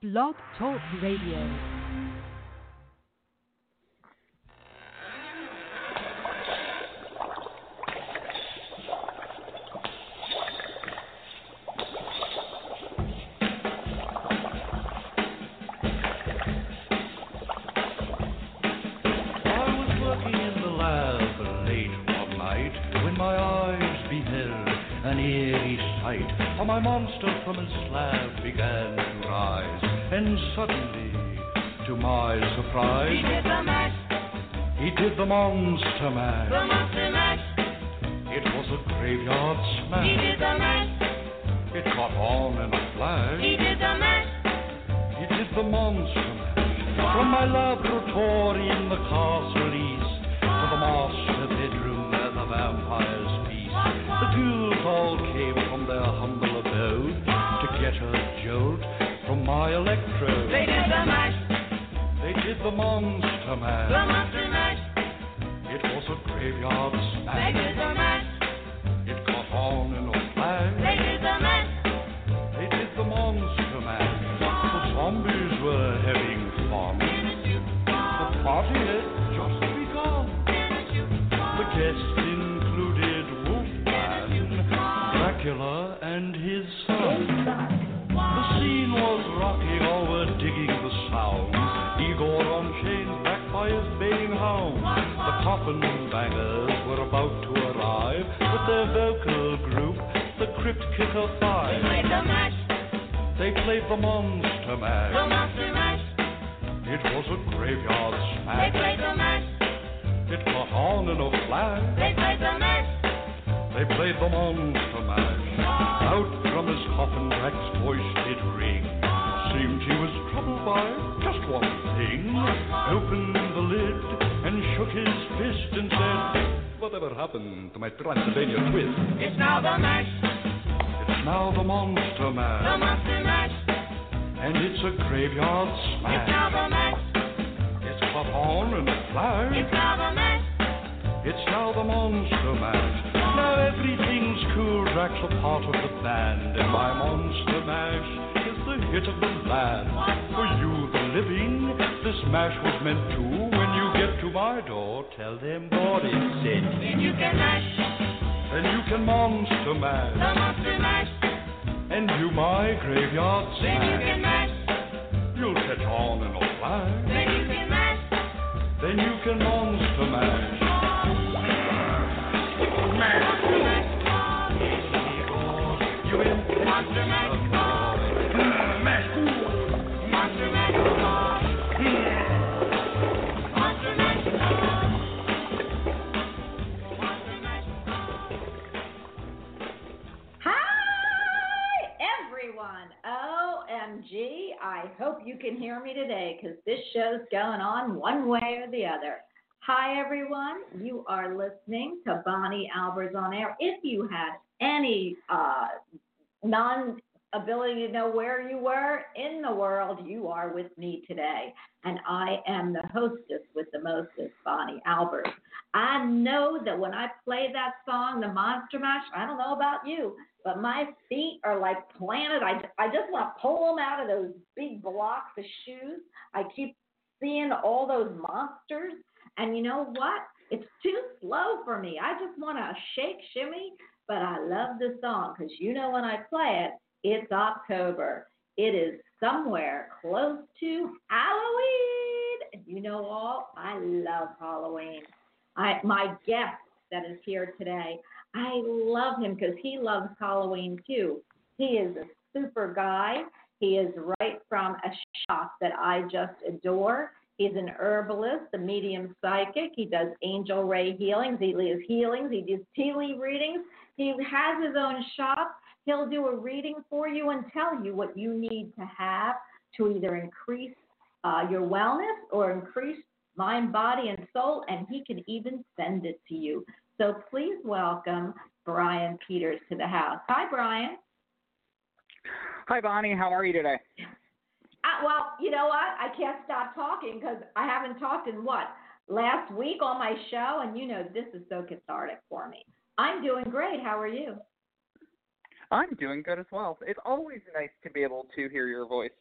Blog Talk Radio. Did the monster one way or the other. Hi, everyone. You are listening to Bonnie Albers on air. If you had any uh, non ability to know where you were in the world, you are with me today. And I am the hostess with the mostest, Bonnie Albers. I know that when I play that song, the Monster Mash, I don't know about you, but my feet are like planted. I, I just want to pull them out of those big blocks of shoes. I keep seeing all those monsters. And you know what? It's too slow for me. I just want to shake, shimmy, but I love the song because you know when I play it, it's October. It is somewhere close to Halloween. And you know all, I love Halloween. I my guest that is here today, I love him because he loves Halloween too. He is a super guy. He is right from a shop that I just adore. He's an herbalist, a medium psychic. He does angel ray healings. He does healings. He does tea leaf readings. He has his own shop. He'll do a reading for you and tell you what you need to have to either increase uh, your wellness or increase mind, body, and soul, and he can even send it to you. So please welcome Brian Peters to the house. Hi, Brian. Hi, Bonnie. How are you today? Uh, well, you know what? I can't stop talking because I haven't talked in what last week on my show, and you know this is so cathartic for me. I'm doing great. How are you? I'm doing good as well. It's always nice to be able to hear your voice.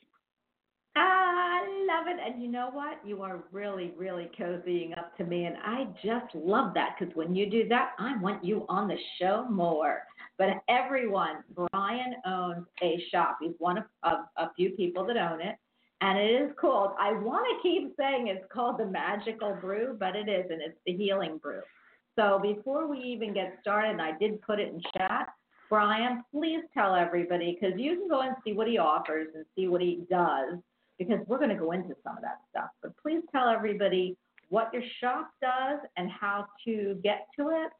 I love it. And you know what? You are really, really cozying up to me. And I just love that because when you do that, I want you on the show more. But everyone, Brian owns a shop. He's one of, of a few people that own it. And it is called, I want to keep saying it's called the Magical Brew, but it is, and It's the Healing Brew. So before we even get started, and I did put it in chat, Brian, please tell everybody because you can go and see what he offers and see what he does because we're going to go into some of that stuff. But please tell everybody what your shop does and how to get to it.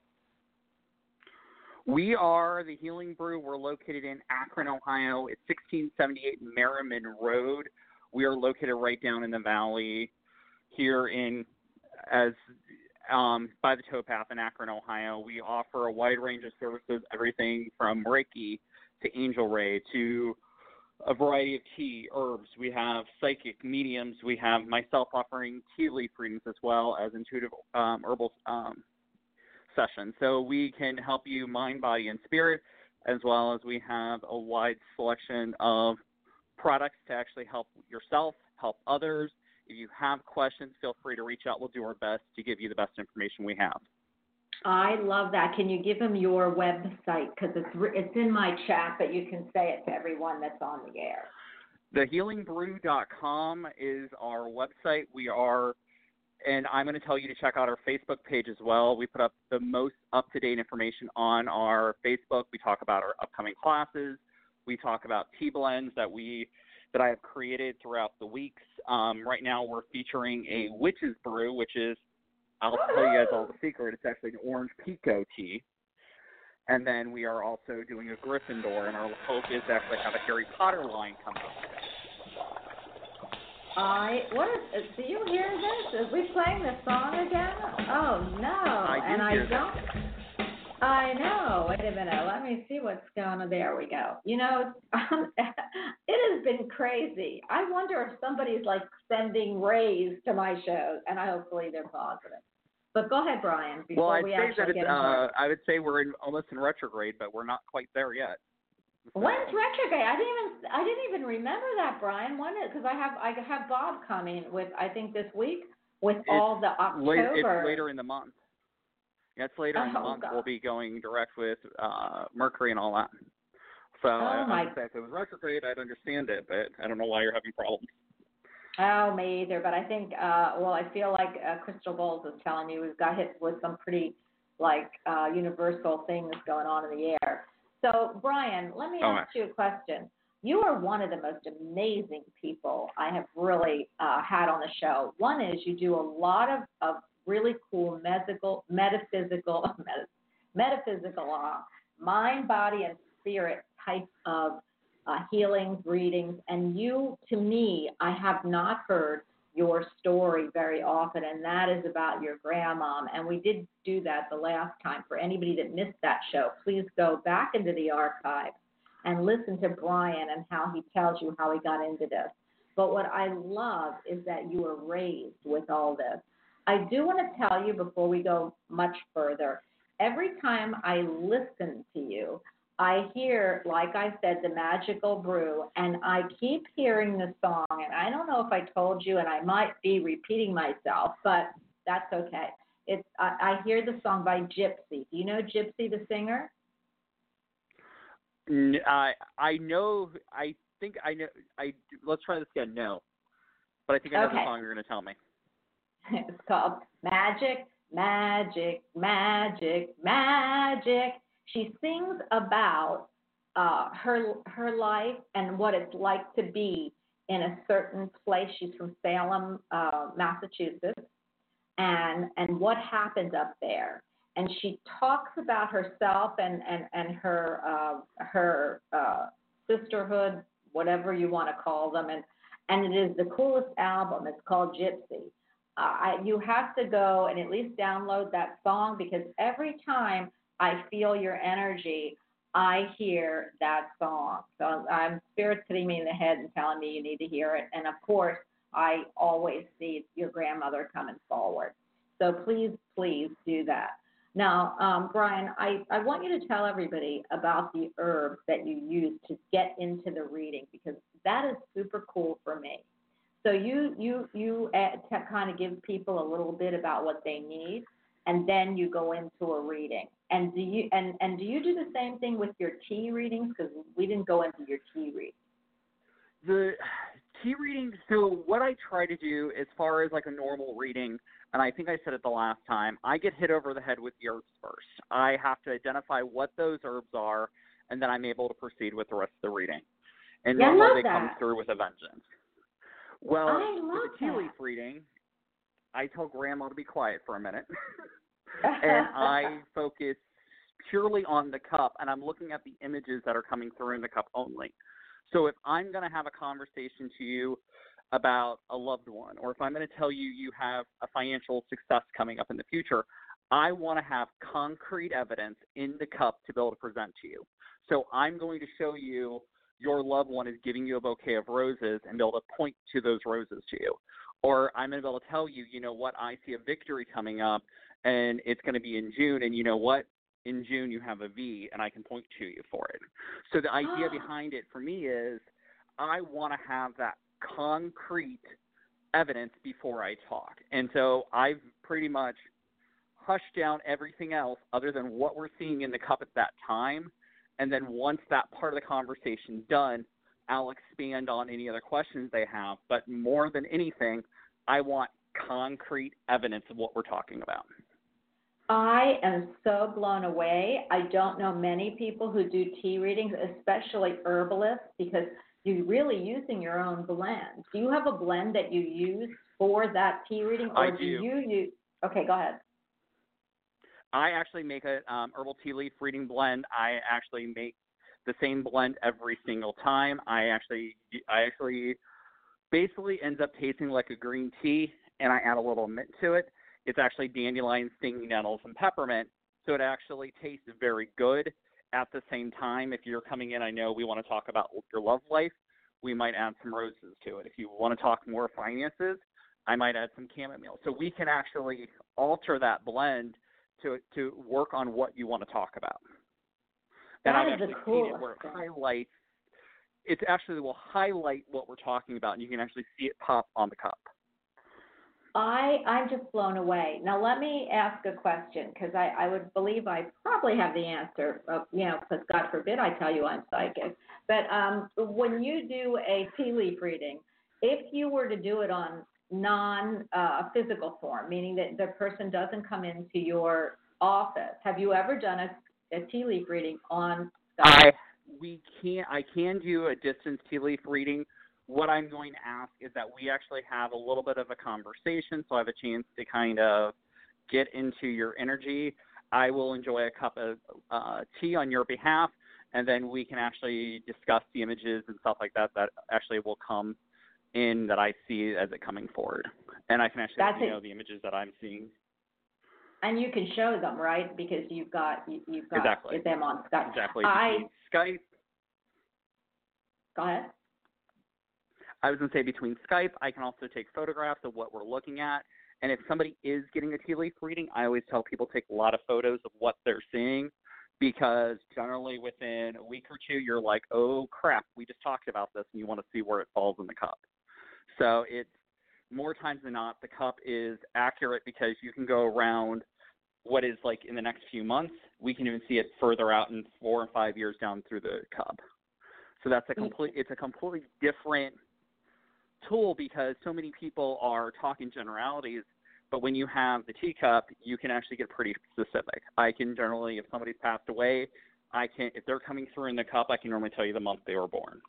We are the Healing Brew. We're located in Akron, Ohio. It's 1678 Merriman Road. We are located right down in the valley here in as um, by the towpath in Akron, Ohio. We offer a wide range of services, everything from Reiki to Angel Ray to a variety of tea, herbs. We have psychic mediums. We have myself offering tea leaf readings as well as intuitive um, herbal um, sessions. So we can help you mind, body, and spirit, as well as we have a wide selection of products to actually help yourself, help others. If you have questions, feel free to reach out. We'll do our best to give you the best information we have. I love that. Can you give them your website because it's it's in my chat, but you can say it to everyone that's on the air. TheHealingBrew.com is our website. We are, and I'm going to tell you to check out our Facebook page as well. We put up the most up to date information on our Facebook. We talk about our upcoming classes. We talk about tea blends that we that I have created throughout the weeks. Um, right now, we're featuring a witch's brew, which is I'll tell you guys all the secret. It's actually an orange pekoe tea. And then we are also doing a Gryffindor, and our hope is to actually have a Harry Potter line come up. I what is? Uh, do you hear this? Is we playing the song again? Oh no! I do and I hear that. I know. Wait a minute. Let me see what's going on. There we go. You know, um, it has been crazy. I wonder if somebody's like sending rays to my shows, and I hopefully they're positive. But go ahead, Brian. Before Well, I'd we say actually that get uh. I would say we're in, almost in retrograde, but we're not quite there yet. So- When's retrograde? I didn't even I didn't even remember that, Brian. When because I have I have Bob coming with I think this week with It's all the Late, October. it's later in the month. It's later in the Oh, month. God. We'll be going direct with uh, Mercury and all that. So I, Oh, my- I would say if it was retrograde, I'd understand it, but I don't know why you're having problems. Oh, me either. But I think, uh, well, I feel like uh, Crystal Bowles was telling me we've got hit with some pretty, like, uh, universal things going on in the air. So, Brian, let me Oh, ask you a question. You are one of the most amazing people I have really uh, had on the show. One is you do a lot of, of really cool metaphysical, metaphysical, metaphysical, uh, mind, body, and spirit type of uh, healings, readings, and you, to me, I have not heard your story very often, and that is about your grandmom. And we did do that the last time. For anybody that missed that show, please go back into the archive and listen to Brian and how he tells you how he got into this. But what I love is that you were raised with all this. I do want to tell you before we go much further, every time I listen to you, I hear, like I said, the magical brew, and I keep hearing the song. And I don't know if I told you, and I might be repeating myself, but that's okay. It's I, I hear the song by Gypsy. Do you know Gypsy, the singer? I I know. I think I know. I let's try this again. No, but I think I know Okay. the song you're going to tell me. It's called Magic, Magic, Magic, Magic. She sings about uh, her her life and what it's like to be in a certain place. She's from Salem, uh, Massachusetts, and and what happens up there. And she talks about herself and and and her uh, her uh, sisterhood, whatever you want to call them, and and it is the coolest album. It's called Gypsy I, you have to go and at least download that song because every time I feel your energy, I hear that song. So I'm spirit hitting me in the head and telling me you need to hear it. And of course, I always see your grandmother coming forward. So please, please do that. Now, um, Brian, I, I want you to tell everybody about the herbs that you use to get into the reading because that is super cool for me. So you you you kind of give people a little bit about what they need, and then you go into a reading. And do you and and do you do the same thing with your tea readings? Because we didn't go into your tea reading. the tea reading so what i try to do as far as like a normal reading and i think i said it the last time i get hit over the head with the herbs first i have to identify what those herbs are and then i'm able to proceed with the rest of the reading and Yeah, normally they come through with a vengeance well I love the tea leaf reading i tell grandma to be quiet for a minute and I focus purely on the cup and I'm looking at the images that are coming through in the cup only. So if I'm going to have a conversation to you about a loved one or if I'm going to tell you you have a financial success coming up in the future, I want to have concrete evidence in the cup to be able to present to you. So I'm going to show you your loved one is giving you a bouquet of roses and be able to point to those roses to you. Or I'm going to be able to tell you, you know what, I see a victory coming up and it's going to be in June, and you know what? In June you have a V, and I can point to you for it. So the idea behind it for me is, I want to have that concrete evidence before I talk, and so I've pretty much hushed down everything else other than what we're seeing in the cup at that time, and then once that part of the conversation done, I'll expand on any other questions they have. But more than anything, I want concrete evidence of what we're talking about. I am so blown away. I don't know many people who do tea readings, especially herbalists, because you're really using your own blend. Do you have a blend that you use for that tea reading, or I do do. you use? Okay, go ahead. I actually make a um, herbal tea leaf reading blend. I actually make the same blend every single time. I actually, I actually, basically ends up tasting like a green tea, and I add a little mint to it. It's actually dandelion, stinging nettles, and peppermint, so it actually tastes very good. At the same time, if you're coming in, I know we want to talk about your love life. We might add some roses to it. If you want to talk more finances, I might add some chamomile. So we can actually alter that blend to to work on what you want to talk about. And That I've is the actually seen it where it highlights. It actually will highlight what we're talking about, and you can actually see it pop on the cup. I I'm just blown away. Now let me ask a question because I I would believe I probably have the answer. Of, you know, because God forbid I tell you I'm psychic. But um, when you do a tea leaf reading, if you were to do it on non uh, physical form, meaning that the person doesn't come into your office, have you ever done a, a tea leaf reading on? I we can I can do a distance tea leaf reading. What I'm going to ask is that we actually have a little bit of a conversation, so I have a chance to kind of get into your energy. I will enjoy a cup of uh, tea on your behalf, and then we can actually discuss the images and stuff like that that actually will come in that I see as it coming forward, and I can actually That's you know the images that I'm seeing. And you can show them, right? Because you've got you, you've got Exactly. them on Skype. Exactly. I Skype, go ahead. I was going to say between Skype, I can also take photographs of what we're looking at. And if somebody is getting a tea leaf reading, I always tell people take a lot of photos of what they're seeing because generally within a week or two, you're like, oh crap, we just talked about this, and you want to see where it falls in the cup. So it's more times than not, the cup is accurate because you can go around what is like in the next few months. We can even see it further out in four and five years down through the cup. So that's a mm. complete. It's a completely different tool because so many people are talking generalities, but when you have the teacup, you can actually get pretty specific. I can generally, if somebody's passed away, I can if they're coming through in the cup, I can normally tell you the month they were born.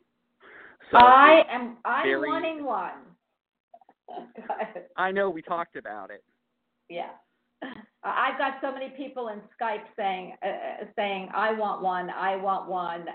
So I am I'm very- wanting one. I know we talked about it. yeah. I've got so many people in Skype saying uh, uh, saying I want one, I want one,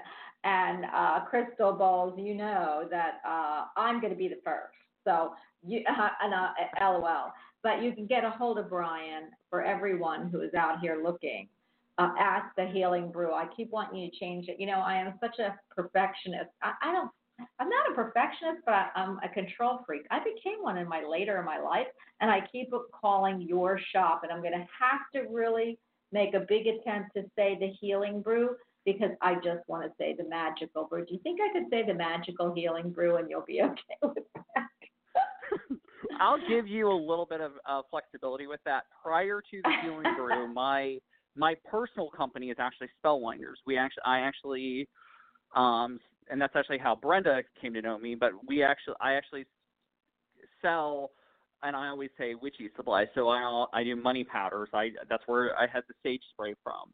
and uh, crystal balls. You know that uh, I'm going to be the first. So you and uh, LOL. But you can get a hold of Brian for everyone who is out here looking. Uh, ask the Healing Brew. I keep wanting you to change it. You know, I am such a perfectionist. I, I don't. I'm not a perfectionist, but I, I'm a control freak. I became one in my later in my life, and I keep calling your shop, and I'm going to have to really make a big attempt to say the Healing Brew because I just want to say the Magical Brew. Do you think I could say the Magical Healing Brew and you'll be okay with that? I'll give you a little bit of uh, flexibility with that. Prior to the Healing Brew, my my personal company is actually Spellwinders. We actually I actually um and that's actually how Brenda came to know me, but we actually I actually sell and I always say witchy supplies. So I I do money powders. I that's where I had the sage spray from.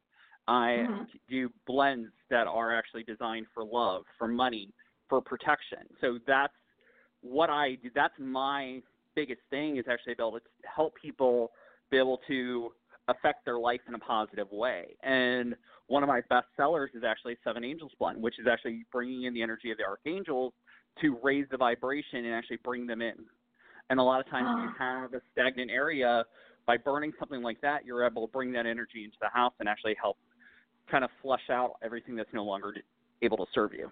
I Mhm. do blends that are actually designed for love, for money, for protection. So that's what I do. That's my biggest thing is actually be able to help people be able to affect their life in a positive way. And one of my best sellers is actually Seven Angels Blend, which is actually bringing in the energy of the archangels to raise the vibration and actually bring them in. And a lot of times you ah. have a stagnant area by burning something like that, you're able to bring that energy into the house and actually help kind of flush out everything that's no longer able to serve you.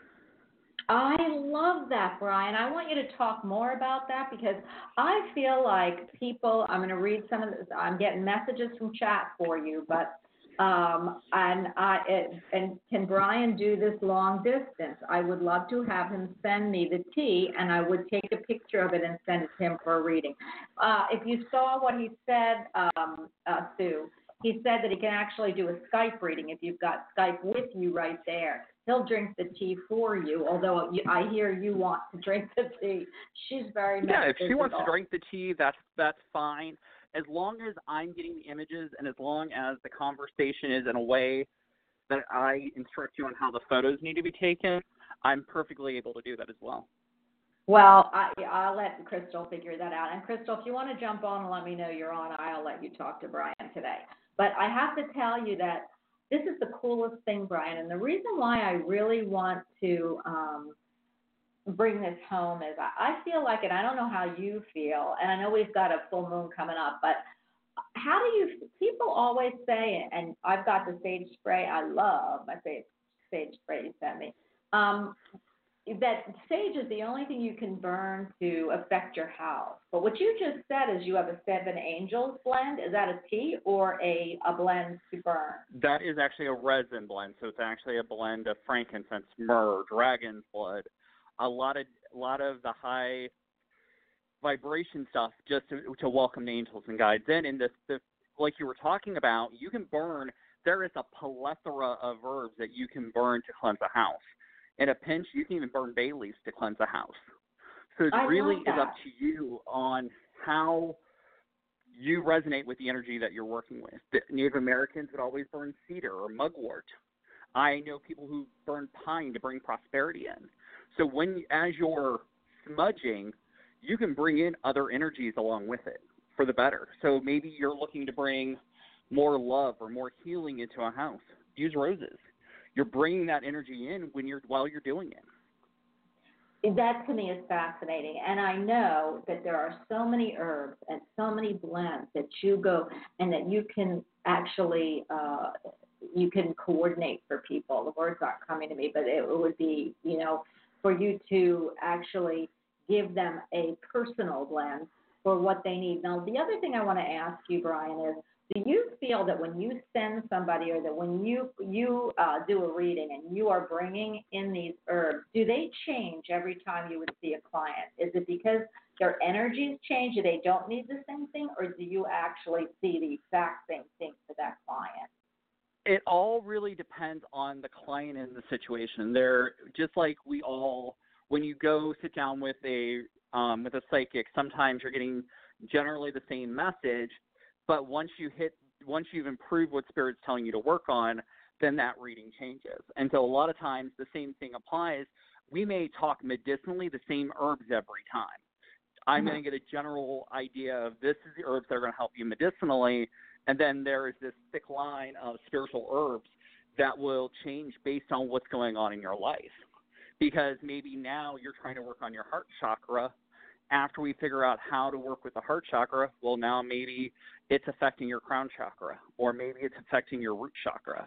I love that, Brian. I want you to talk more about that because I feel like people. I'm going to read some of this. I'm getting messages from chat for you, but um, and I it, and can Brian do this long distance? I would love to have him send me the tea, and I would take a picture of it and send it to him for a reading. Uh, if you saw what he said, um, uh, Sue, he said that he can actually do a Skype reading if you've got Skype with you right there. He'll drink the tea for you, although I hear you want to drink the tea. She's very Yeah, if she wants to drink the tea, that's that's fine. As long as I'm getting the images and as long as the conversation is in a way that I instruct you on how the photos need to be taken, I'm perfectly able to do that as well. Well, I, I'll let Crystal figure that out. And Crystal, if you want to jump on and let me know you're on, I'll let you talk to Brian today. But I have to tell you that this is the coolest thing, Brian. And the reason why I really want to um, bring this home is I, I feel like, and I don't know how you feel, and I know we've got a full moon coming up, but how do you, people always say, and I've got the sage spray I love, my sage, sage spray you sent me. Um, that sage is the only thing you can burn to affect your house. But what you just said is you have a seven angels blend. Is that a tea or a, a blend to burn? That is actually a resin blend, so it's actually a blend of frankincense, myrrh, dragon's blood, a lot of a lot of the high vibration stuff just to, to welcome the angels and guides in. And this, this, like you were talking about, you can burn. There is a plethora of herbs that you can burn to cleanse a house. In a pinch, you can even burn bay leaves to cleanse a house. So it I really is up to you on how you resonate with the energy that you're working with. The Native Americans would always burn cedar or mugwort. I know people who burn pine to bring prosperity in. So when as you're smudging, you can bring in other energies along with it for the better. So maybe you're looking to bring more love or more healing into a house. Use roses. You're bringing that energy in when you're while you're doing it. That to me is fascinating. And I know that there are so many herbs and so many blends that you go and that you can actually uh, you can coordinate for people. The words aren't coming to me, but it would be, you know, for you to actually give them a personal blend for what they need. Now, the other thing I want to ask you, Brian, is do you feel that when you send somebody or that when you you uh, do a reading and you are bringing in these herbs, do they change every time you would see a client? Is it because their energies change, or they don't need the same thing, or do you actually see the exact same thing for that client? it all really depends on the client and the situation. They're just like we all when you go sit down with a um, with a psychic, sometimes you're getting generally the same message, but once you hit once you've improved what spirit's telling you to work on, then that reading changes. And so a lot of times the same thing applies. We may talk medicinally the same herbs every time. I'm going to mm-hmm. get a general idea of this is the herbs that are going to help you medicinally, and then there is this thick line of spiritual herbs that will change based on what's going on in your life. Because maybe now you're trying to work on your heart chakra. After we figure out how to work with the heart chakra, well, now maybe it's affecting your crown chakra, or maybe it's affecting your root chakra.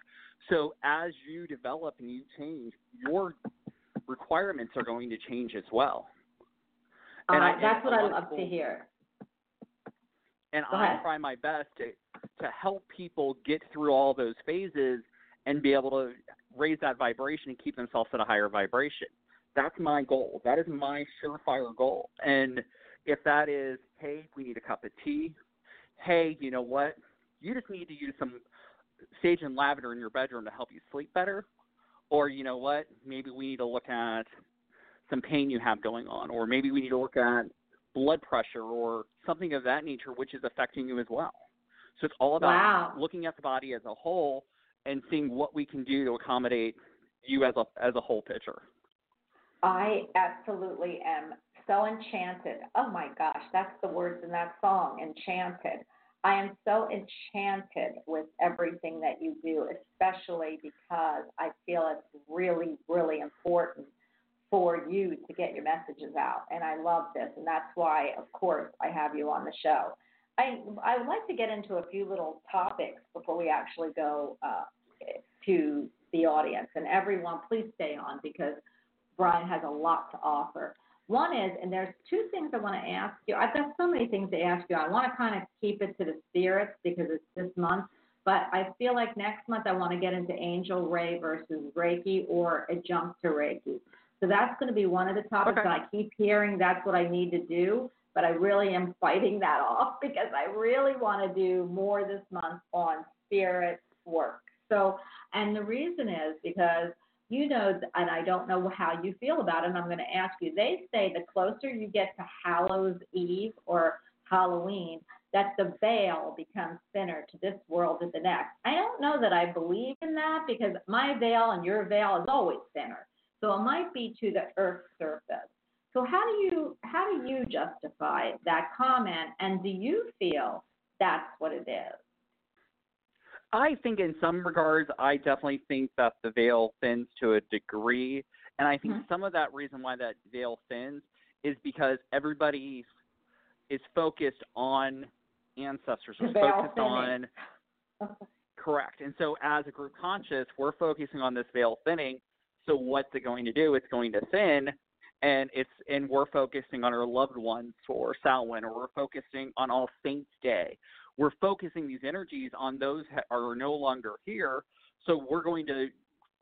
So as you develop and you change, your requirements are going to change as well. Uh, And I- and that's what I love to hear. and Go I ahead. try my best to to help people get through all those phases and be able to raise that vibration and keep themselves at a higher vibration. That's my goal. That is my surefire goal. And If that is, hey, we need a cup of tea. Hey, you know what? You just need to use some sage and lavender in your bedroom to help you sleep better. Or you know what? Maybe we need to look at some pain you have going on, or maybe we need to look at blood pressure or something of that nature, which is affecting you as well. So it's all about Wow. looking at the body as a whole and seeing what we can do to accommodate you as a as a whole picture. I absolutely am so enchanted. Oh my gosh, that's the words in that song, enchanted. I am so enchanted with everything that you do, especially because I feel it's really, really important for you to get your messages out. And I love this. And that's why, of course, I have you on the show. I, I would like to get into a few little topics before we actually go uh, to the audience. And everyone, please stay on because Brian has a lot to offer. One is, and there's two things I want to ask you. I've got so many things to ask you. I want to kind of keep it to the spirits because it's this month, but I feel like next month I want to get into Angel Ray versus Reiki or a jump to Reiki. So that's going to be one of the topics, Okay. and I keep hearing that's what I need to do, but I really am fighting that off because I really want to do more this month on spirit work. So, and the reason is because you know, and I don't know how you feel about it, and I'm going to ask you. They say the closer you get to Hallows Eve or Halloween, that the veil becomes thinner to this world and the next. I don't know that I believe in that because my veil and your veil is always thinner. So it might be to the earth's surface. So how do you how do you justify that comment and do you feel that's what it is? I think in some regards, I definitely think that the veil thins to a degree, and I think Mhm. some of that reason why that veil thins is because everybody is focused on ancestors, or focused on correct, and so as a group conscious, we're focusing on this veil thinning. So what's it going to do? It's going to thin, and it's and we're focusing on our loved ones for Samhain, or we're focusing on All Saints Day. We're focusing these energies on those that are no longer here. So we're going to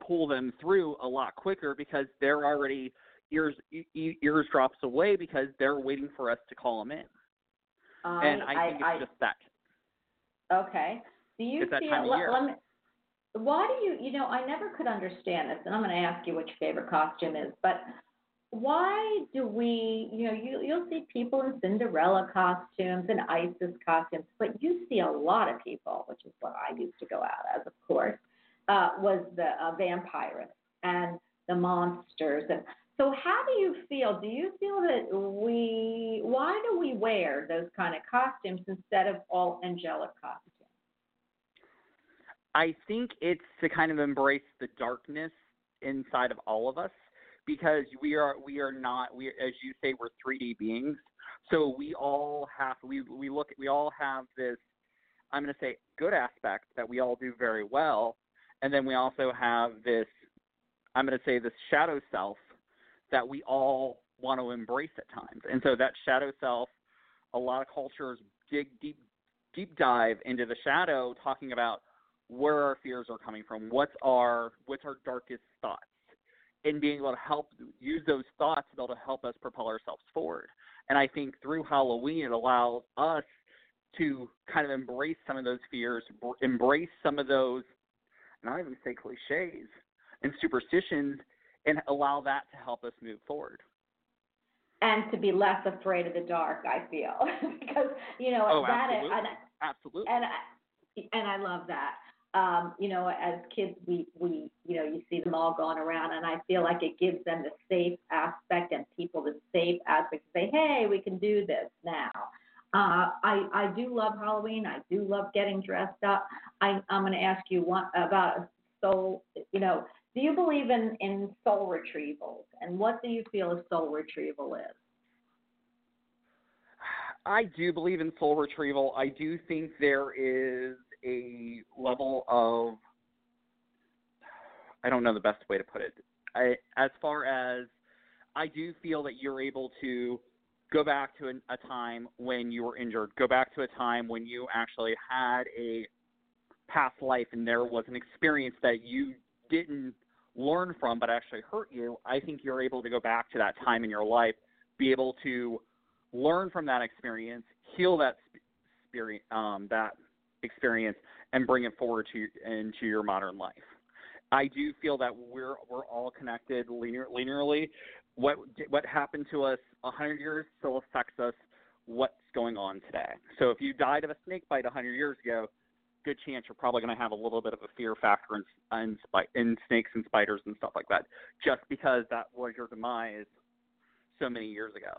pull them through a lot quicker because they're already ears e- ears drops away because they're waiting for us to call them in. I, and I think I, it's just that. Okay. Do you It's feel? let- let me- why do you? You know, I never could understand this, and I'm going to ask you what your favorite costume is. But why do we? You know, you you'll see people in Cinderella costumes and Isis costumes, but you see a lot of people, which is what I used to go out as, of course, uh, was the uh, vampires and the monsters and. So how do you feel? Do you feel that we why do we wear those kind of costumes instead of all angelic costumes? I think it's to kind of embrace the darkness inside of all of us because we are we are not we as you say we're 3D beings. So we all have we we look we all have this I'm going to say good aspect that we all do very well and then we also have this I'm going to say this shadow self that we all want to embrace at times. And so that shadow self a lot of cultures dig deep deep dive into the shadow talking about where our fears are coming from, what's our what's our darkest thoughts, and being able to help use those thoughts to be able to help us propel ourselves forward. And I think through Halloween it allows us to kind of embrace some of those fears, embrace some of those, not even say cliches and superstitions, and allow that to help us move forward. and to be less afraid of the dark. I feel because you know Oh, that absolutely. and Absolutely. and I, and I love that. Um, you know, as kids, we we you know you see them all going around, and I feel like it gives them the safe aspect and people the safe aspect to say, hey, we can do this now. Uh, I I do love Halloween. I do love getting dressed up. I I'm going to ask you one about soul. You know, do you believe in in soul retrievals? And what do you feel a soul retrieval is? I do believe in soul retrieval. I do think there is a level of I don't know the best way to put it. I, as far as I do feel that you're able to go back to an, a time when you were injured, go back to a time when you actually had a past life and there was an experience that you didn't learn from but actually hurt you. I think you're able to go back to that time in your life, be able to learn from that experience, heal that experience, um, that experience, and bring it forward to into your modern life. I do feel that we're we're all connected linear, linearly. What what happened to us a hundred years still affects us. What's going on today? So if you died of a snake bite a hundred years ago, good chance you're probably going to have a little bit of a fear factor in, in, in snakes and spiders and stuff like that, just because that was your demise so many years ago.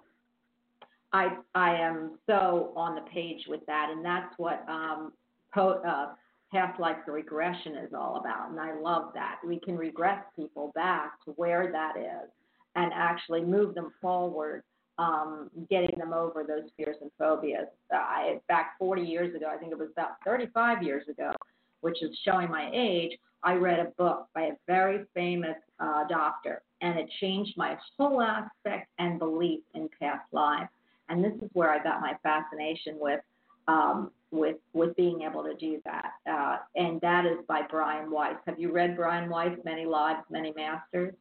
I I am so on the page with that, and that's what um, po- uh, past life regression is all about. And I love that we can regress people back to where that is, and actually move them forward, um, getting them over those fears and phobias. I back 40 years ago, I think it was about 35 years ago, which is showing my age. I read a book by a very famous uh, doctor, and it changed my whole aspect and belief in past lives and this is where I got my fascination with um, with with being able to do that. Uh, and that is by Brian Weiss. Have you read Brian Weiss, Many Lives, Many Masters?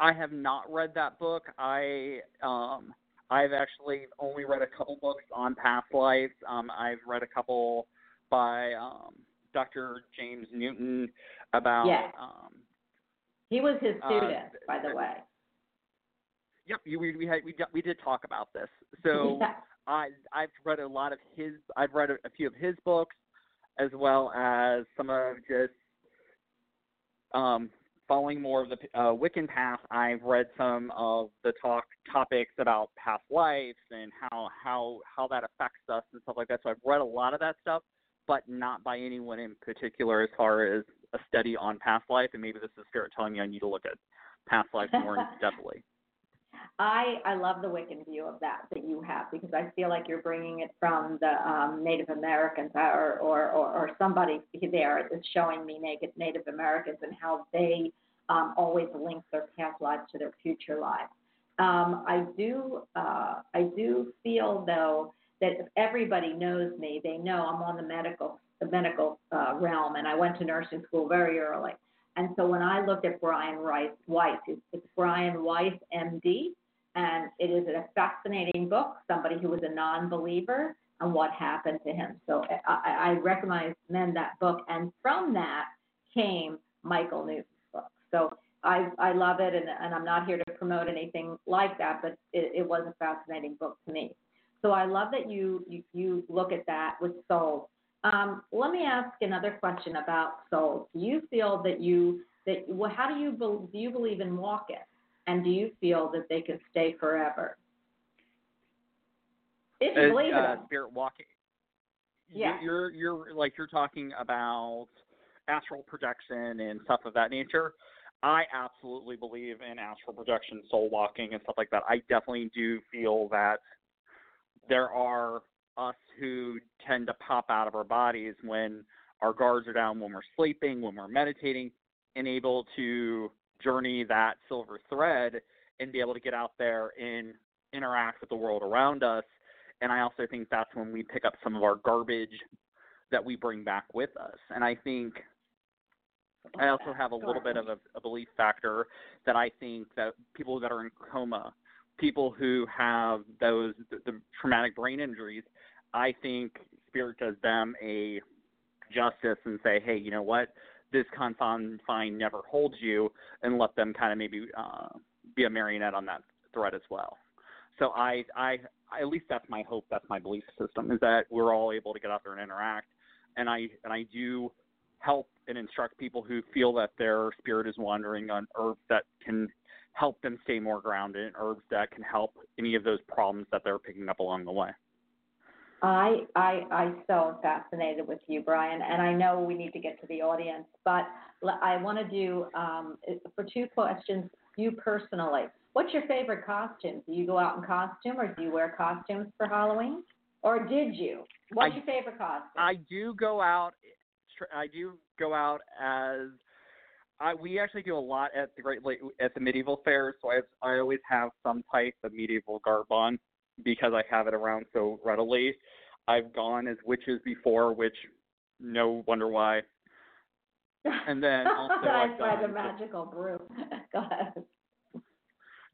I have not read that book. I um, I've actually only read a couple books on past lives. Um, I've read a couple by um, Dr. James Newton about. Yes. Um, he was his uh, student, by the way. Yep, you, we we had we we did talk about this. So Yeah. I I've read a lot of his. I've read a, a few of his books, as well as some of just um, following more of the uh, Wiccan path. I've read some of the talk topics about past lives and how how how that affects us and stuff like that. So I've read a lot of that stuff, but not by anyone in particular as far as a study on past life. And maybe this is spirit telling me I need to look at past life more in depthly. I I love the Wiccan view of that that you have because I feel like you're bringing it from the um, Native Americans or, or or or somebody there is showing me Native Native Americans and how they um, always link their past lives to their future lives. Um, I do uh, I do feel though that if everybody knows me, they know I'm on the medical the medical uh, realm, and I went to nursing school very early. And so when I looked at Brian Rice, Weiss, it's, it's Brian Weiss, MD, and it is a fascinating book. Somebody who was a non-believer and what happened to him. So I, I recommend that book, and from that came Michael Newton's book. So I, I love it, and, and I'm not here to promote anything like that, but it, it was a fascinating book to me. So I love that you you, you look at that with souls. Um, let me ask another question about souls. Do you feel that you that well, how do you be, do you believe in walk-in, and do you feel that they can stay forever? If you As, believe uh, spirit walking. Yeah. You're you're like you're talking about astral projection and stuff of that nature. I absolutely believe in astral projection, soul walking, and stuff like that. I definitely do feel that there are us who tend to pop out of our bodies when our guards are down, when we're sleeping, when we're meditating, and able to journey that silver thread and be able to get out there and interact with the world around us. And I also think that's when we pick up some of our garbage that we bring back with us. And I think I also have a little bit of a, a belief factor that I think that people that are in coma, people who have those the, the traumatic brain injuries, I think spirit does them a justice and say, hey, you know what, this confound fine never holds you, and let them kind of maybe uh, be a marionette on that thread as well. So I, I, at least that's my hope. That's my belief system is that we're all able to get out there and interact. And I, and I do help and instruct people who feel that their spirit is wandering on herbs that can help them stay more grounded, herbs that can help any of those problems that they're picking up along the way. I, I, I so fascinated with you, Brian, and I know we need to get to the audience, but I want to do um, for two questions. You personally, what's your favorite costume? Do you go out in costume, or do you wear costumes for Halloween, or did you? What's I- your favorite costume? I do go out. I do go out as I, we actually do a lot at the Great Lake at the medieval fairs. So I I always have some type of medieval garb on because I have it around so readily. I've gone as witches before, which no wonder why. And then also I've by done the magical brew. go ahead.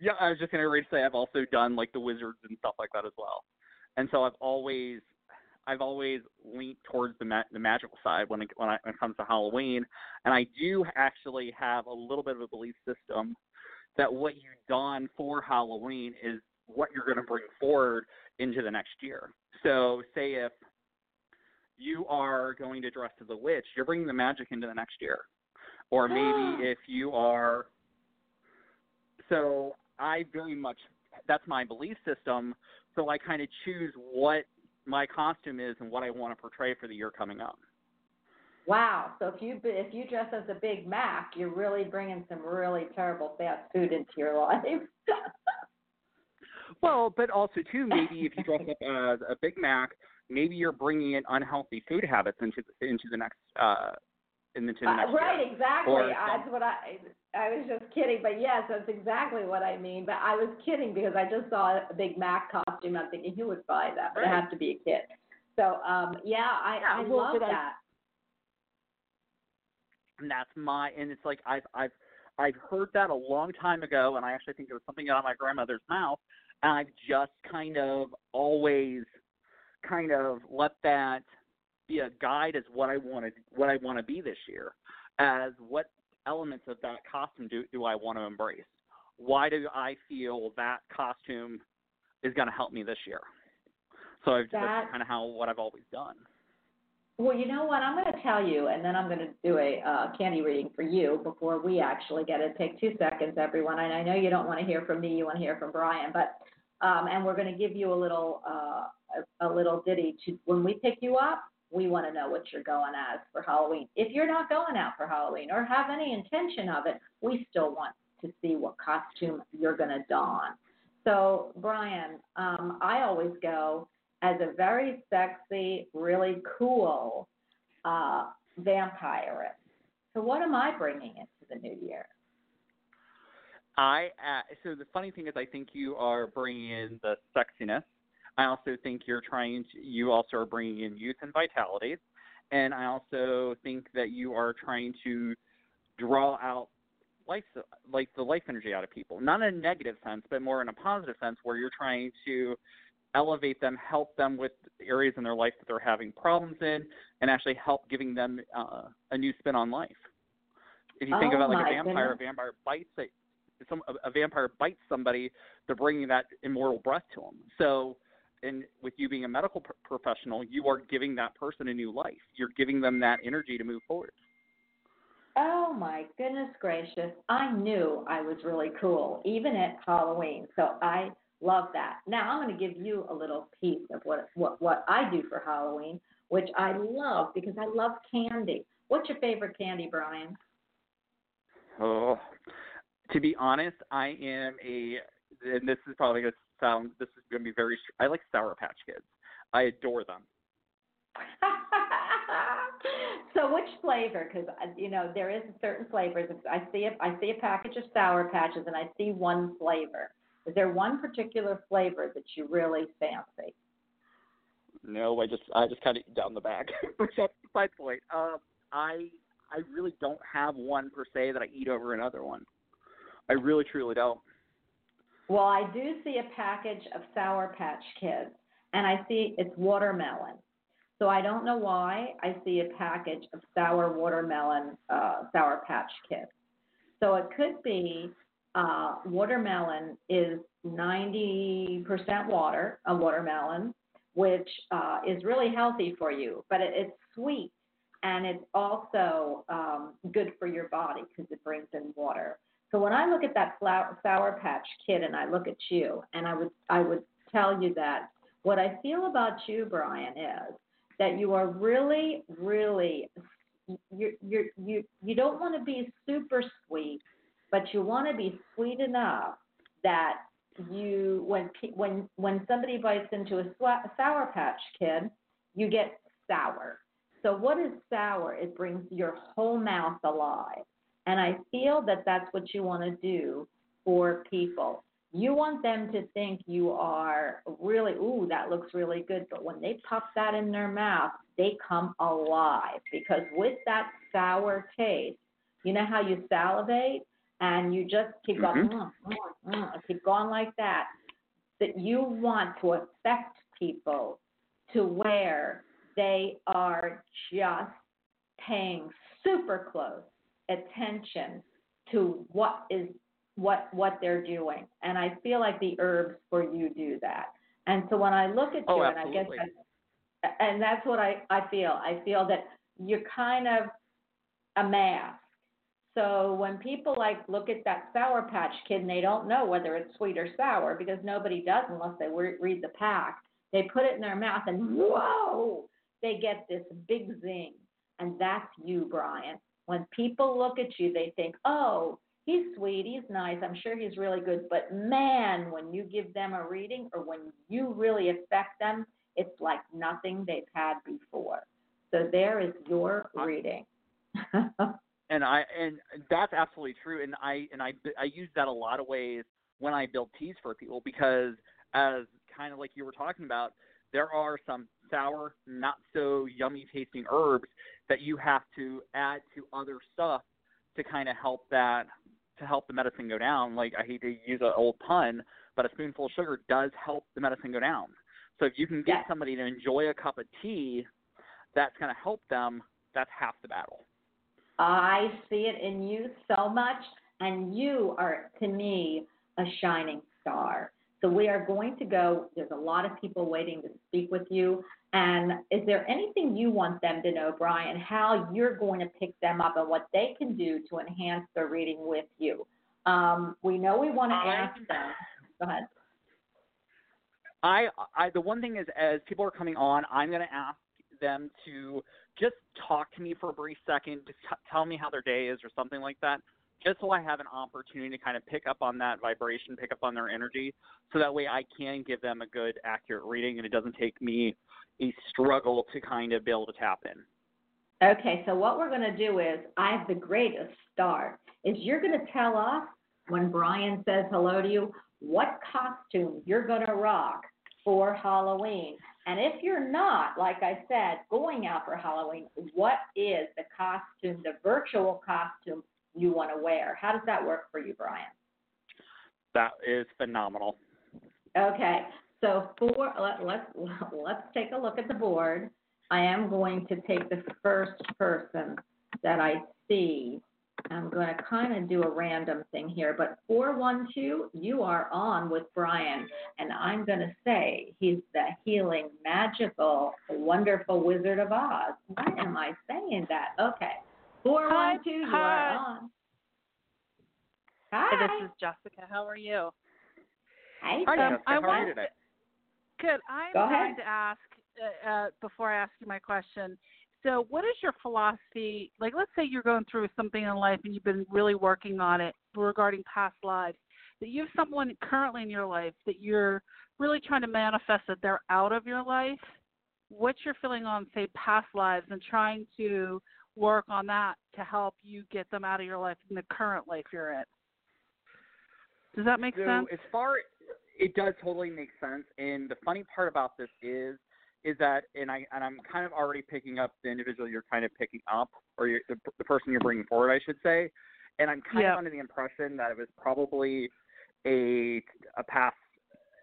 Yeah, I was just gonna say I've also done like the wizards and stuff like that as well, and so I've always, I've always leaned towards the ma- the magical side when it when, I, when it comes to Halloween, and I do actually have a little bit of a belief system that what you don for Halloween is what you're going to bring forward into the next year. So, say if you are going to dress as a witch, you're bringing the magic into the next year. Or maybe if you are. So, I very much, that's my belief system. So, I kind of choose what my costume is and what I want to portray for the year coming up. Wow. So if you if you dress as a Big Mac, you're really bringing some really terrible fast food into your life. Well, but also too, maybe if you dress up as a Big Mac, maybe you're bringing in unhealthy food habits into into the next uh into the next Uh, right, year. exactly. Or That's what I I was just kidding, but yes, that's exactly what I mean. But I was kidding because I just saw a Big Mac costume. I'm thinking, who would buy that? But it Right. has to be a kid. So um, yeah, I, Yeah, I well, love but I- that. and that's my and it's like I've I've I've heard that a long time ago, and I actually think it was something out of my grandmother's mouth, I've just kind of always kind of let that be a guide as what I wanted what I want to be this year, as what elements of that costume do do I want to embrace? Why do I feel that costume is going to help me this year? So I've, That- that's kind of how what I've always done. Well, you know what? I'm going to tell you, and then I'm going to do a uh, candy reading for you before we actually get it. Take two seconds, everyone. And I know you don't want to hear from me; you want to hear from Bryan. But um, and we're going to give you a little uh, a, little ditty to when we pick you up. We want to know what you're going as for Halloween. If you're not going out for Halloween or have any intention of it, we still want to see what costume you're going to don. So, Bryan, um, I always go as a very sexy, really cool uh, vampirist. So, what am I bringing into the new year? I uh, so the funny thing is, I think you are bringing in the sexiness. I also think you're trying to. You also are bringing in youth and vitality, and I also think that you are trying to draw out life, like the life energy out of people. Not in a negative sense, but more in a positive sense, where you're trying to elevate them, help them with areas in their life that they're having problems in, and actually help giving them uh, a new spin on life. If you think Oh, about like a vampire, goodness. a vampire bites a, some a, vampire bites somebody, they're bringing that immortal breath to them. So, and with you being a medical pro- professional, you are giving that person a new life. You're giving them that energy to move forward. Oh my goodness gracious! I knew I was really cool, even at Halloween. So I love that. Now I'm going to give you a little piece of what what what I do for Halloween, which I love because I love candy. What's your favorite candy, Bryan? Oh, to be honest, I am a, and this is probably going to sound, this is going to be very, I like Sour Patch Kids. I adore them. so which flavor? Because uh, you know there is a certain flavors. I see a I see a package of Sour Patches and I see one flavor. Is there one particular flavor that you really fancy? No, I just, I just kind of eat down the back. that's point. Um, I, I really don't have one per se that I eat over another one. I really, truly don't. Well, I do see a package of Sour Patch Kids, and I see it's watermelon. So I don't know why I see a package of sour watermelon uh, Sour Patch Kids. So it could be uh, watermelon is 90% water, a watermelon, which uh, is really healthy for you, but it, it's sweet and it's also um, good for your body because it brings in water. So when I look at that flower, Sour Patch Kid and I look at you, and I would I would tell you that what I feel about you, Bryan, is that you are really, really you you you you don't want to be super sweet, but you want to be sweet enough that you when when when somebody bites into a Sour Patch Kid, you get sour. So what is sour? It brings your whole mouth alive. And I feel that that's what you want to do for people. You want them to think you are really, ooh, that looks really good. But when they pop that in their mouth, they come alive because with that sour taste, you know how you salivate? And you just keep going, Mhm. mm, mm, mm, keep going like that, that you want to affect people to where they are just paying super close attention to what is what what they're doing. And I feel like the herbs for you do that. And so when I look at you, Oh, and I guess absolutely. that's, and that's what I, I feel. I feel that you're kind of a mask. So when people like look at that Sour Patch Kid and they don't know whether it's sweet or sour because nobody does unless they re- read the pack, they put it in their mouth and whoa, they get this big zing. And that's you, Bryan. When people look at you, they think, oh, he's sweet, he's nice, I'm sure he's really good. But man, when you give them a reading or when you really affect them, it's like nothing they've had before. So there is your reading. and I and that's absolutely true. And I and I I use that a lot of ways when I build teas for people because as kind of like you were talking about, there are some sour, not so yummy tasting herbs that you have to add to other stuff to kind of help that to help the medicine go down. Like I hate to use an old pun, but a spoonful of sugar does help the medicine go down. So if you can get Yes. somebody to enjoy a cup of tea, that's going to help them. That's half the battle. I see it in you so much, and you are, to me, a shining star. So we are going to go. There's a lot of people waiting to speak with you. And is there anything you want them to know, Bryan, how you're going to pick them up and what they can do to enhance their reading with you? Um, we know we want to I- ask them. Go ahead. I, I, the one thing is, as people are coming on, I'm going to ask them to just talk to me for a brief second, just t- tell me how their day is or something like that, just so I have an opportunity to kind of pick up on that vibration, pick up on their energy, so that way I can give them a good, accurate reading, and it doesn't take me a struggle to kind of be able to tap in. Okay, so what we're going to do is, I have the greatest start, is you're going to tell us when Bryan says hello to you, what costume you're going to rock for Halloween. And if you're not, like I said, going out for Halloween, what is the costume, the virtual costume you want to wear? How does that work for you, Bryan? That is phenomenal. Okay, so for let, let's let's take a look at the board. I am going to take the first person that I see. I'm going to kind of do a random thing here, but 412, you are on with Bryan, and I'm going to say he's the healing, magical, wonderful Wizard of Oz. Why am I saying that? Okay, 412, you are on. Hi. Hey, this is Jessica. How are you? Hi, Hi, Um, I how are want- you today? Good. I'm Go going ahead. to ask uh, uh, before I ask you my question. So, what is your philosophy? Like, let's say you're going through something in life and you've been really working on it regarding past lives. That you have someone currently in your life that you're really trying to manifest that they're out of your life. What's your feeling on, say, past lives and trying to work on that to help you get them out of your life in the current life you're in? Does that make so sense? as far it does totally make sense and the funny part about this is is that and i and i'm kind of already picking up the individual you're kind of picking up or you're, the, the person you're bringing forward i should say and i'm kind Yeah. of under the impression that it was probably a a past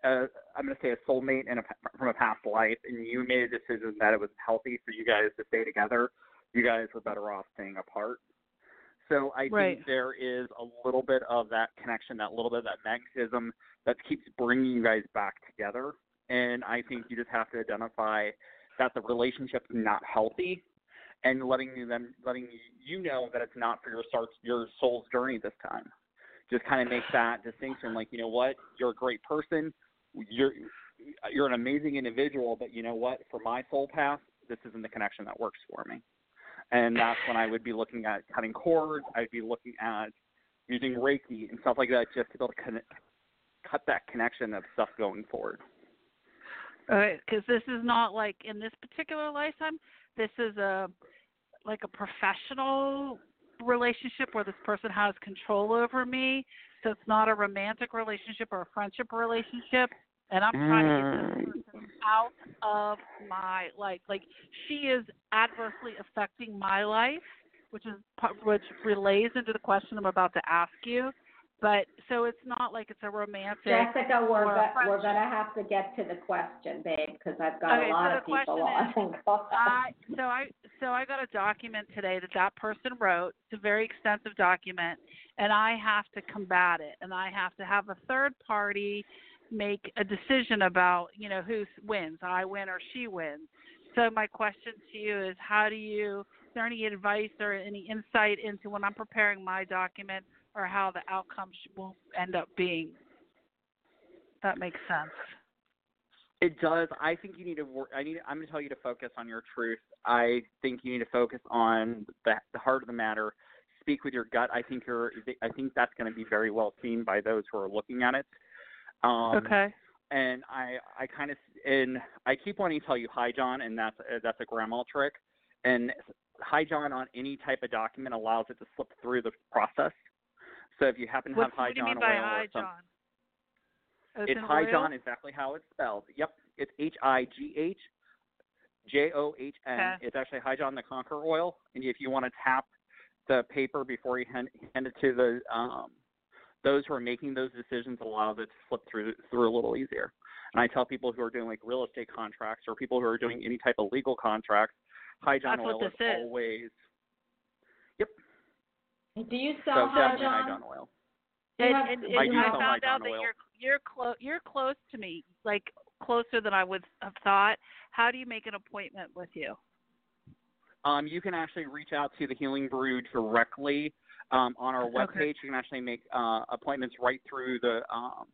uh, i'm going to say a soulmate in a, from a past life and you made a decision that it was healthy for you guys to stay together you guys were better off staying apart so I Right. think there is a little bit of that connection, that little bit of that magnetism that keeps bringing you guys back together. And I think you just have to identify that the relationship's not healthy, and letting them letting you know that it's not for your your soul's journey this time. Just kind of make that distinction, like you know what, you're a great person, you're you're an amazing individual, but you know what, for my soul path, this isn't the connection that works for me and that's when I would be looking at cutting cords. I'd be looking at using Reiki and stuff like that, just to be able to connect, cut that connection of stuff going forward. Uh, because this is not like in this particular lifetime. This is a like a professional relationship where this person has control over me. So it's not a romantic relationship or a friendship relationship. And I'm trying to get this mm. person out of my life. Like she is adversely affecting my life which is which relays into the question I'm about to ask you. But so it's not like it's a romantic. Jessica, we're go- we're gonna have to get to the question, babe, because I've got Okay, a lot so of people on. I so I so I got a document today that that person wrote. It's a very extensive document, and I have to combat it, and I have to have a third party make a decision about you know who wins, I win or she wins. So my question to you is, how do you? Is there any advice or any insight into when I'm preparing my document or how the outcome will end up being? That makes sense. It does. I think you need to work. I need. I'm going to tell you to focus on your truth. I think you need to focus on the, the heart of the matter. Speak with your gut. I think you're. I think that's going to be very well seen by those who are looking at it. Um, okay. And I, I kind of, and I keep wanting to tell you High, John, and that's that's a grandma trick. And High, John, on any type of document allows it to slip through the process. So if you happen to have hi, what do you John oil or some, John? Oh, it's in Hi oil? John, exactly how it's spelled. Yep, it's H I G H J O H N. It's actually High John the Conqueror oil, and if you want to tap the paper before you hand, hand it to the um, those who are making those decisions, allows it to slip through through a little easier. And I tell people who are doing like real estate contracts or people who are doing any type of legal contracts, High John That's oil is is. always Do you so sell Hi definitely High John? John oil. And, have- and, and I do I found Hi out that oil. you're you're close you're close to me, like closer than I would have thought. How do you make an appointment with you? Um, you can actually reach out to the Healing Brew directly um, on our webpage. Okay. You can actually make uh, appointments right through the um,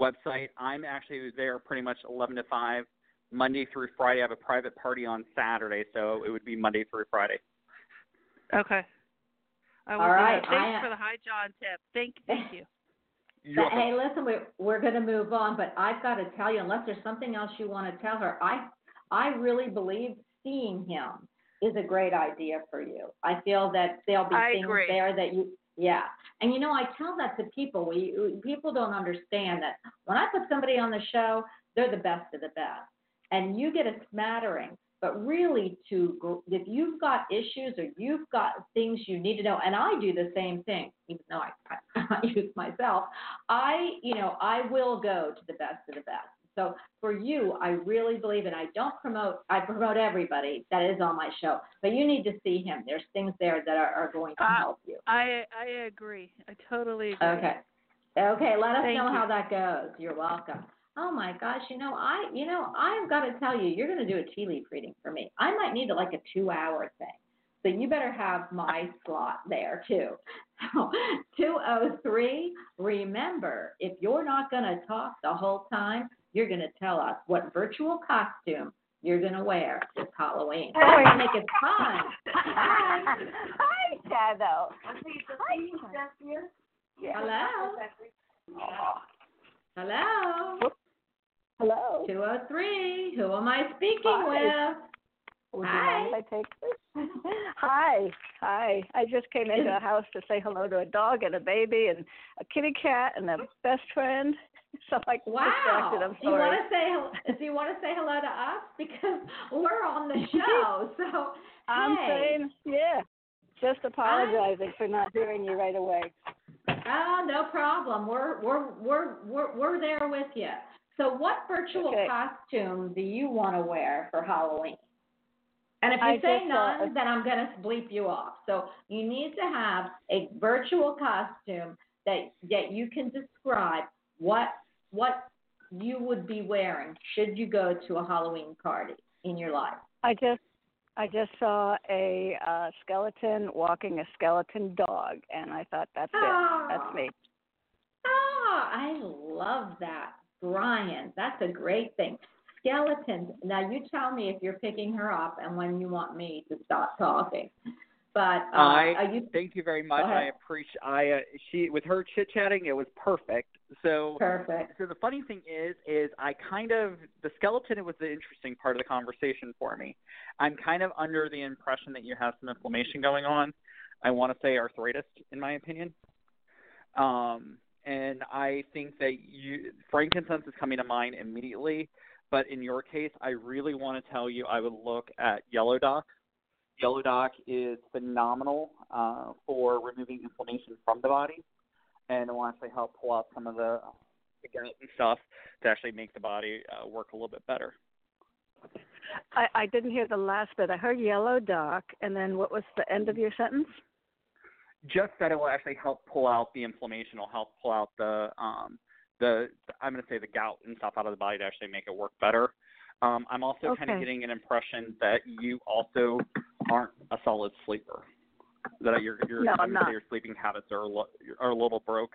website. I'm actually there pretty much 11 to 5, Monday through Friday. I have a private party on Saturday, so it would be Monday through Friday. Okay. I will All do right, that. Thanks I- for the High John tip. Thank thank you. You're But, hey, listen, we're we're going to move on, but I've got to tell you, unless there's something else you want to tell her, I I really believe seeing him is a great idea for you. I feel that there'll be I things agree. there that you, yeah. And you know, I tell that to people. We people don't understand that when I put somebody on the show, they're the best of the best, and you get a smattering. But really, to if you've got issues or you've got things you need to know, and I do the same thing, even though I, I use myself, I, you know, I will go to the best of the best. So for you, I really believe, and I don't promote, I promote everybody that is on my show, but you need to see him. There's things there that are, are going to Uh, help you. I I agree. I totally agree. Okay. Okay, let us Thank know you. how that goes. You're welcome. Oh my gosh, you know, I you know, I've got to tell you, you're gonna do a tea leaf reading for me. I might need it like a two hour thing. So you better have my slot there too. So two oh three, remember, if you're not gonna talk the whole time, you're gonna tell us what virtual costume you're gonna wear this Halloween. Oh, We're gonna make it fun. Hi. Hi, Shadow. Hello. Hello. Hello. 203. Who am I speaking Hi. with? Would Hi. I take this? Hi. Hi. I just came into the house to say hello to a dog and a baby and a kitty cat and a best friend. So I'm like Wow. distracted. I'm sorry. Do you want to say do you want to say hello to us because we're on the show? So I'm saying, yeah. Just apologizing for not hearing you right away. Oh, no problem. We're we're we're we're we're there with you. So what virtual Okay. costume do you want to wear for Halloween? And if you I say uh, none, then I'm going to bleep you off. So you need to have a virtual costume that that you can describe what what you would be wearing should you go to a Halloween party in your life. I just I just saw a uh, skeleton walking a skeleton dog, and I thought that's it. That's me. Ah, I love that, Bryan. That's a great thing. Skeletons. Now you tell me if you're picking her up and when you want me to stop talking. But uh, I you thank you very much. I appreciate. I uh, she with her chit chatting, it was perfect. So perfect? so the funny thing is is I kind of the skeleton It was the interesting part of the conversation for me. I'm kind of under the impression that you have some inflammation going on. I want to say arthritis in my opinion. Um and I think that you frankincense is coming to mind immediately, but in your case I really want to tell you I would look at yellow dock Yellow Dock is phenomenal uh, for removing inflammation from the body, and it will actually help pull out some of the, the gout and stuff to actually make the body uh, work a little bit better. I, I didn't hear the last bit. I heard yellow dock, and then what was the end of your sentence? Just that it will actually help pull out the inflammation, will help pull out the um, the I'm going to say the gout and stuff out of the body to actually make it work better. Um, I'm also kind of getting an impression that you also aren't a solid sleeper. That your your No, I'm I'm gonna say not. your sleeping habits are a lo- are a little broke.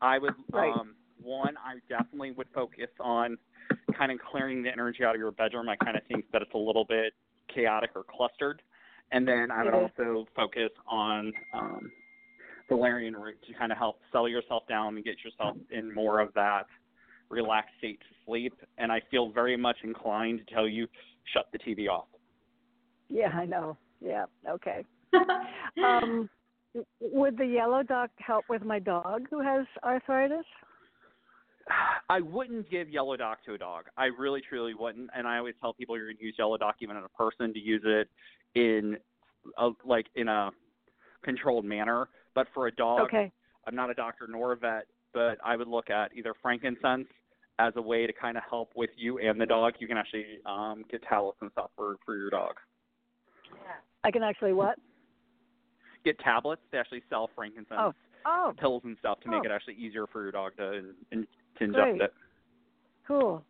I would Right. um, one I definitely would focus on kind of clearing the energy out of your bedroom. I kind of think that it's a little bit chaotic or clustered. And then I would also focus on um, valerian root to kind of help settle yourself down and get yourself in more of that relaxed state to sleep. And I feel very much inclined to tell you shut the TV off. Yeah, I know. Yeah, okay. Um, would the yellow dock help with my dog who has arthritis? I wouldn't give Yellow Dock to a dog. I really, truly wouldn't. And I always tell people you're going to use Yellow Dock even in a person to use it in a, like in a controlled manner. But for a dog, Okay. I'm not a doctor nor a vet, but I would look at either frankincense as a way to kind of help with you and the dog. You can actually um, get tablets and stuff for for your dog. I can actually what? Get tablets to actually sell frankincense Oh. Oh, pills and stuff to make Oh. it actually easier for your dog to, in, in, to ingest Great. it. cool.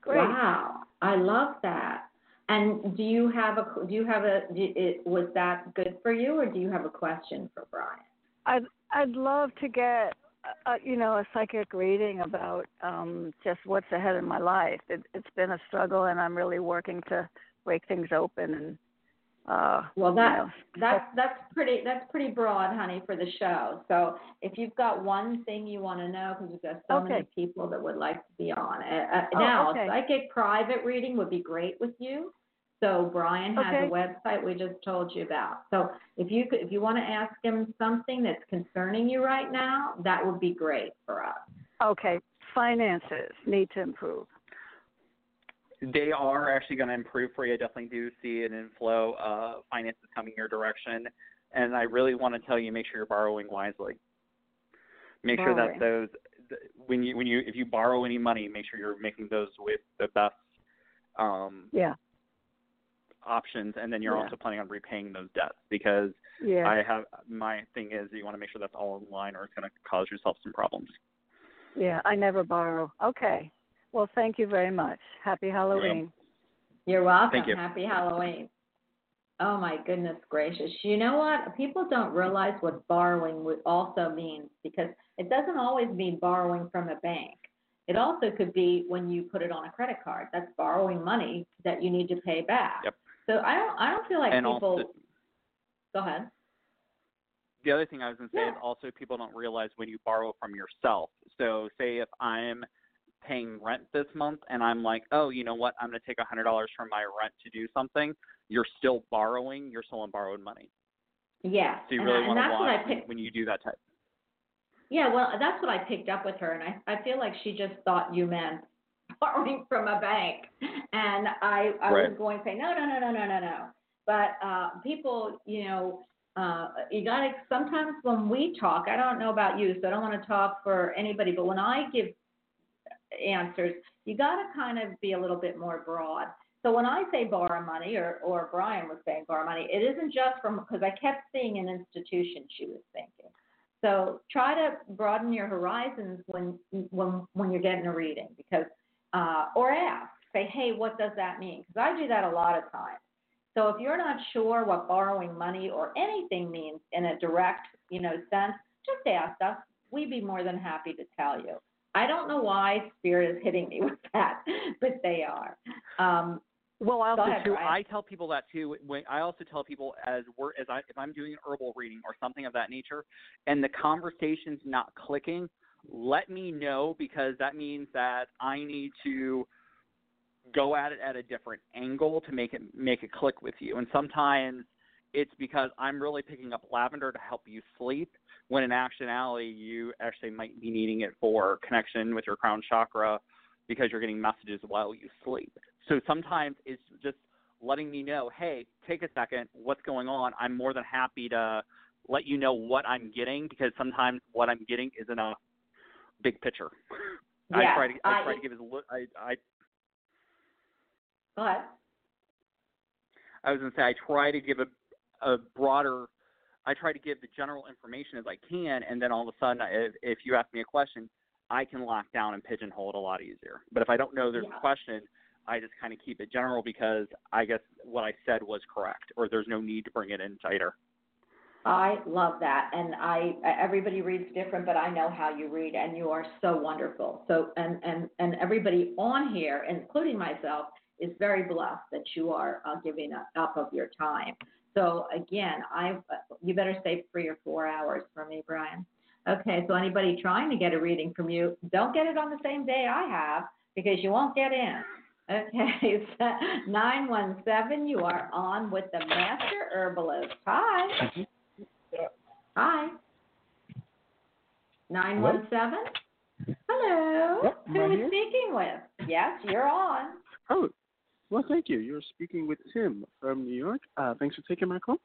Great. Wow, I love that. And do you have a do you have a do, it, was that good for you, or do you have a question for Bryan? I'd I'd love to get a, you know a psychic reading about um just what's ahead in my life. It, it's been a struggle, and I'm really working to break things open and uh Well, that you know, that's that's pretty that's pretty broad, honey, for the show. So if you've got one thing you want to know, because we've got so many people that would like to be on. Uh, uh, Oh, now, okay. a psychic private reading would be great with you. So Bryan has Okay. a website we just told you about. So if you could, if you want to ask him something that's concerning you right now, that would be great for us. okay. Finances need to improve. They are actually going to improve for you. I definitely do see an inflow of finances coming your direction, and I really want to tell you make sure you're borrowing wisely. Make sure that those th- when you when you if you borrow any money, make sure you're making those with the best um, Yeah. Options, and then you're Yeah. also planning on repaying those debts because Yeah. I have my thing is you want to make sure that's all in line, or it's going to cause yourself some problems. Yeah, I never borrow. Okay. Well, thank you very much. Happy Halloween. You're welcome. Thank you. Happy Halloween. Oh my goodness gracious. You know what? People don't realize what borrowing would also means because it doesn't always mean borrowing from a bank. It also could be when you put it on a credit card. That's borrowing money that you need to pay back. Yep. So I don't I don't feel like and people also go ahead. the other thing I was going to say is also people don't realize when you borrow from yourself. So say if I'm paying rent this month and I'm like, oh, you know what, I'm going to take a hundred dollars from my rent to do something. You're still borrowing. You're still on borrowed money. Yeah. So you and, really want to that's what I watch picked when you do that type. Yeah, well, that's what I picked up with her, and I, I feel like she just thought you meant borrowing from a bank, and I, I was going to say no, no, no, no, no, no, no. But uh, people, you know, uh, you got to sometimes when we talk, I don't know about you, so I don't want to talk for anybody, but when I give answers, you got to kind of be a little bit more broad. So when I say borrow money, or or Bryan was saying borrow money, it isn't just from because I kept seeing an institution. She was thinking. So try to broaden your horizons when when when you're getting a reading because uh, or ask say hey what does that mean because I do that a lot of times. So if you're not sure what borrowing money or anything means in a direct you know sense, just ask us. We'd be more than happy to tell you. I don't know why spirit is hitting me with that, but they are. Um, Well, I also ahead, too. I tell people that too. When I also tell people as we're as I if I'm doing an herbal reading or something of that nature, and the conversation's not clicking, let me know because that means that I need to go at it at a different angle to make it make it click with you. And sometimes it's because I'm really picking up lavender to help you sleep, when in actuality you actually might be needing it for connection with your crown chakra because you're getting messages while you sleep. So sometimes it's just letting me know, hey, take a second, what's going on? I'm more than happy to let you know what I'm getting because sometimes what I'm getting isn't a big picture. I Yeah, try to I I- try to give as li- I I Go ahead. I was to say I try to give a a broader I try to give the general information as I can, and then all of a sudden, if, if you ask me a question, I can lock down and pigeonhole it a lot easier. But if I don't know there's Yeah. a question, I just kind of keep it general because I guess what I said was correct, or there's no need to bring it in tighter. I love that, and I everybody reads different, but I know how you read, and you are so wonderful. So, and and and everybody on here, including myself, is very blessed that you are uh, giving up, of your time. So again, I you better save three or four hours for me, Bryan. Okay, so anybody trying to get a reading from you, don't get it on the same day I have because you won't get in. Okay, nine one seven. You are on with the master herbalist. Hi. Hi. Nine one seven. Hello. Yep, Who here. speaking with? Yes, you're on. Oh, well, thank you. You're speaking with Tim from New York. Uh, thanks for taking my call.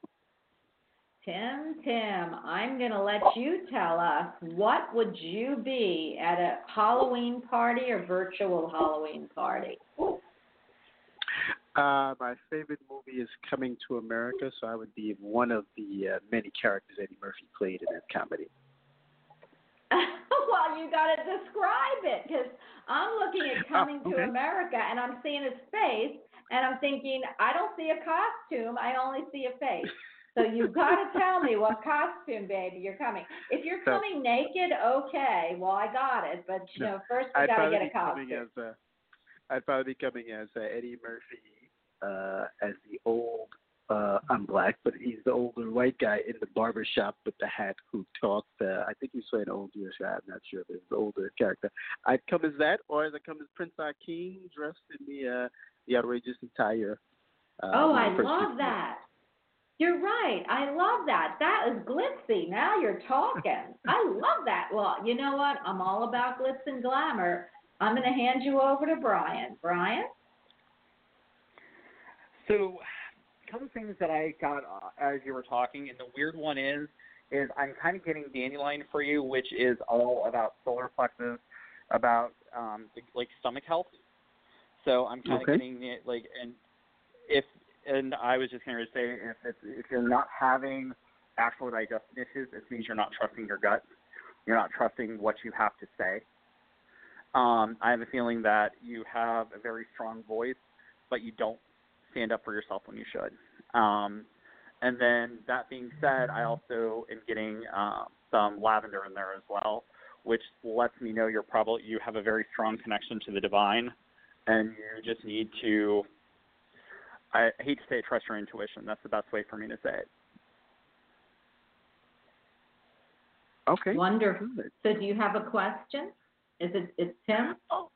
Tim, Tim, I'm going to let you tell us what would you be at a Halloween party or virtual Halloween party? Uh, my favorite movie is Coming to America, so I would be one of the uh, many characters Eddie Murphy played in that comedy. well, you got to describe it because I'm looking at Coming to okay. America and I'm seeing his face and I'm thinking, I don't see a costume, I only see a face. So you've got to tell me what costume, baby, you're coming. If you're So- coming naked, okay, well, I got it. But, you No, know, first we got to get a costume. uh, I'd probably be coming as uh, Eddie Murphy uh, as the old. Uh, I'm black, but he's the older white guy in the barber shop with the hat who talked. Uh, I think he's playing an old Jewish guy. I'm not sure if it's the older character. I'd come as that, or as I come as Prince Akeem, dressed in the uh, the outrageous attire. Uh, Oh, I love that. You're right. I love that. That is glitzy. Now you're talking. I love that. Well, you know what? I'm all about glitz and glamour. I'm going to hand you over to Bryan. Bryan? So, a couple things that I got uh, as you were talking, and the weird one is, is I'm kind of getting dandelion for you, which is all about solar plexus, about um, like stomach health. So I'm kind of getting it like, and if and I was just going to say if it's, if you're not having actual digestion issues, it means you're not trusting your gut. You're not trusting what you have to say. Um, I have a feeling that you have a very strong voice, but you don't stand up for yourself when you should. Um, and then that being said, I also am getting um, some lavender in there as well, which lets me know you're probably you have a very strong connection to the divine, and you just need to. I hate to say it, trust your intuition. That's the best way for me to say it. Okay. Wonderful. Good. So do you have a question? Is it it's Tim? Oh.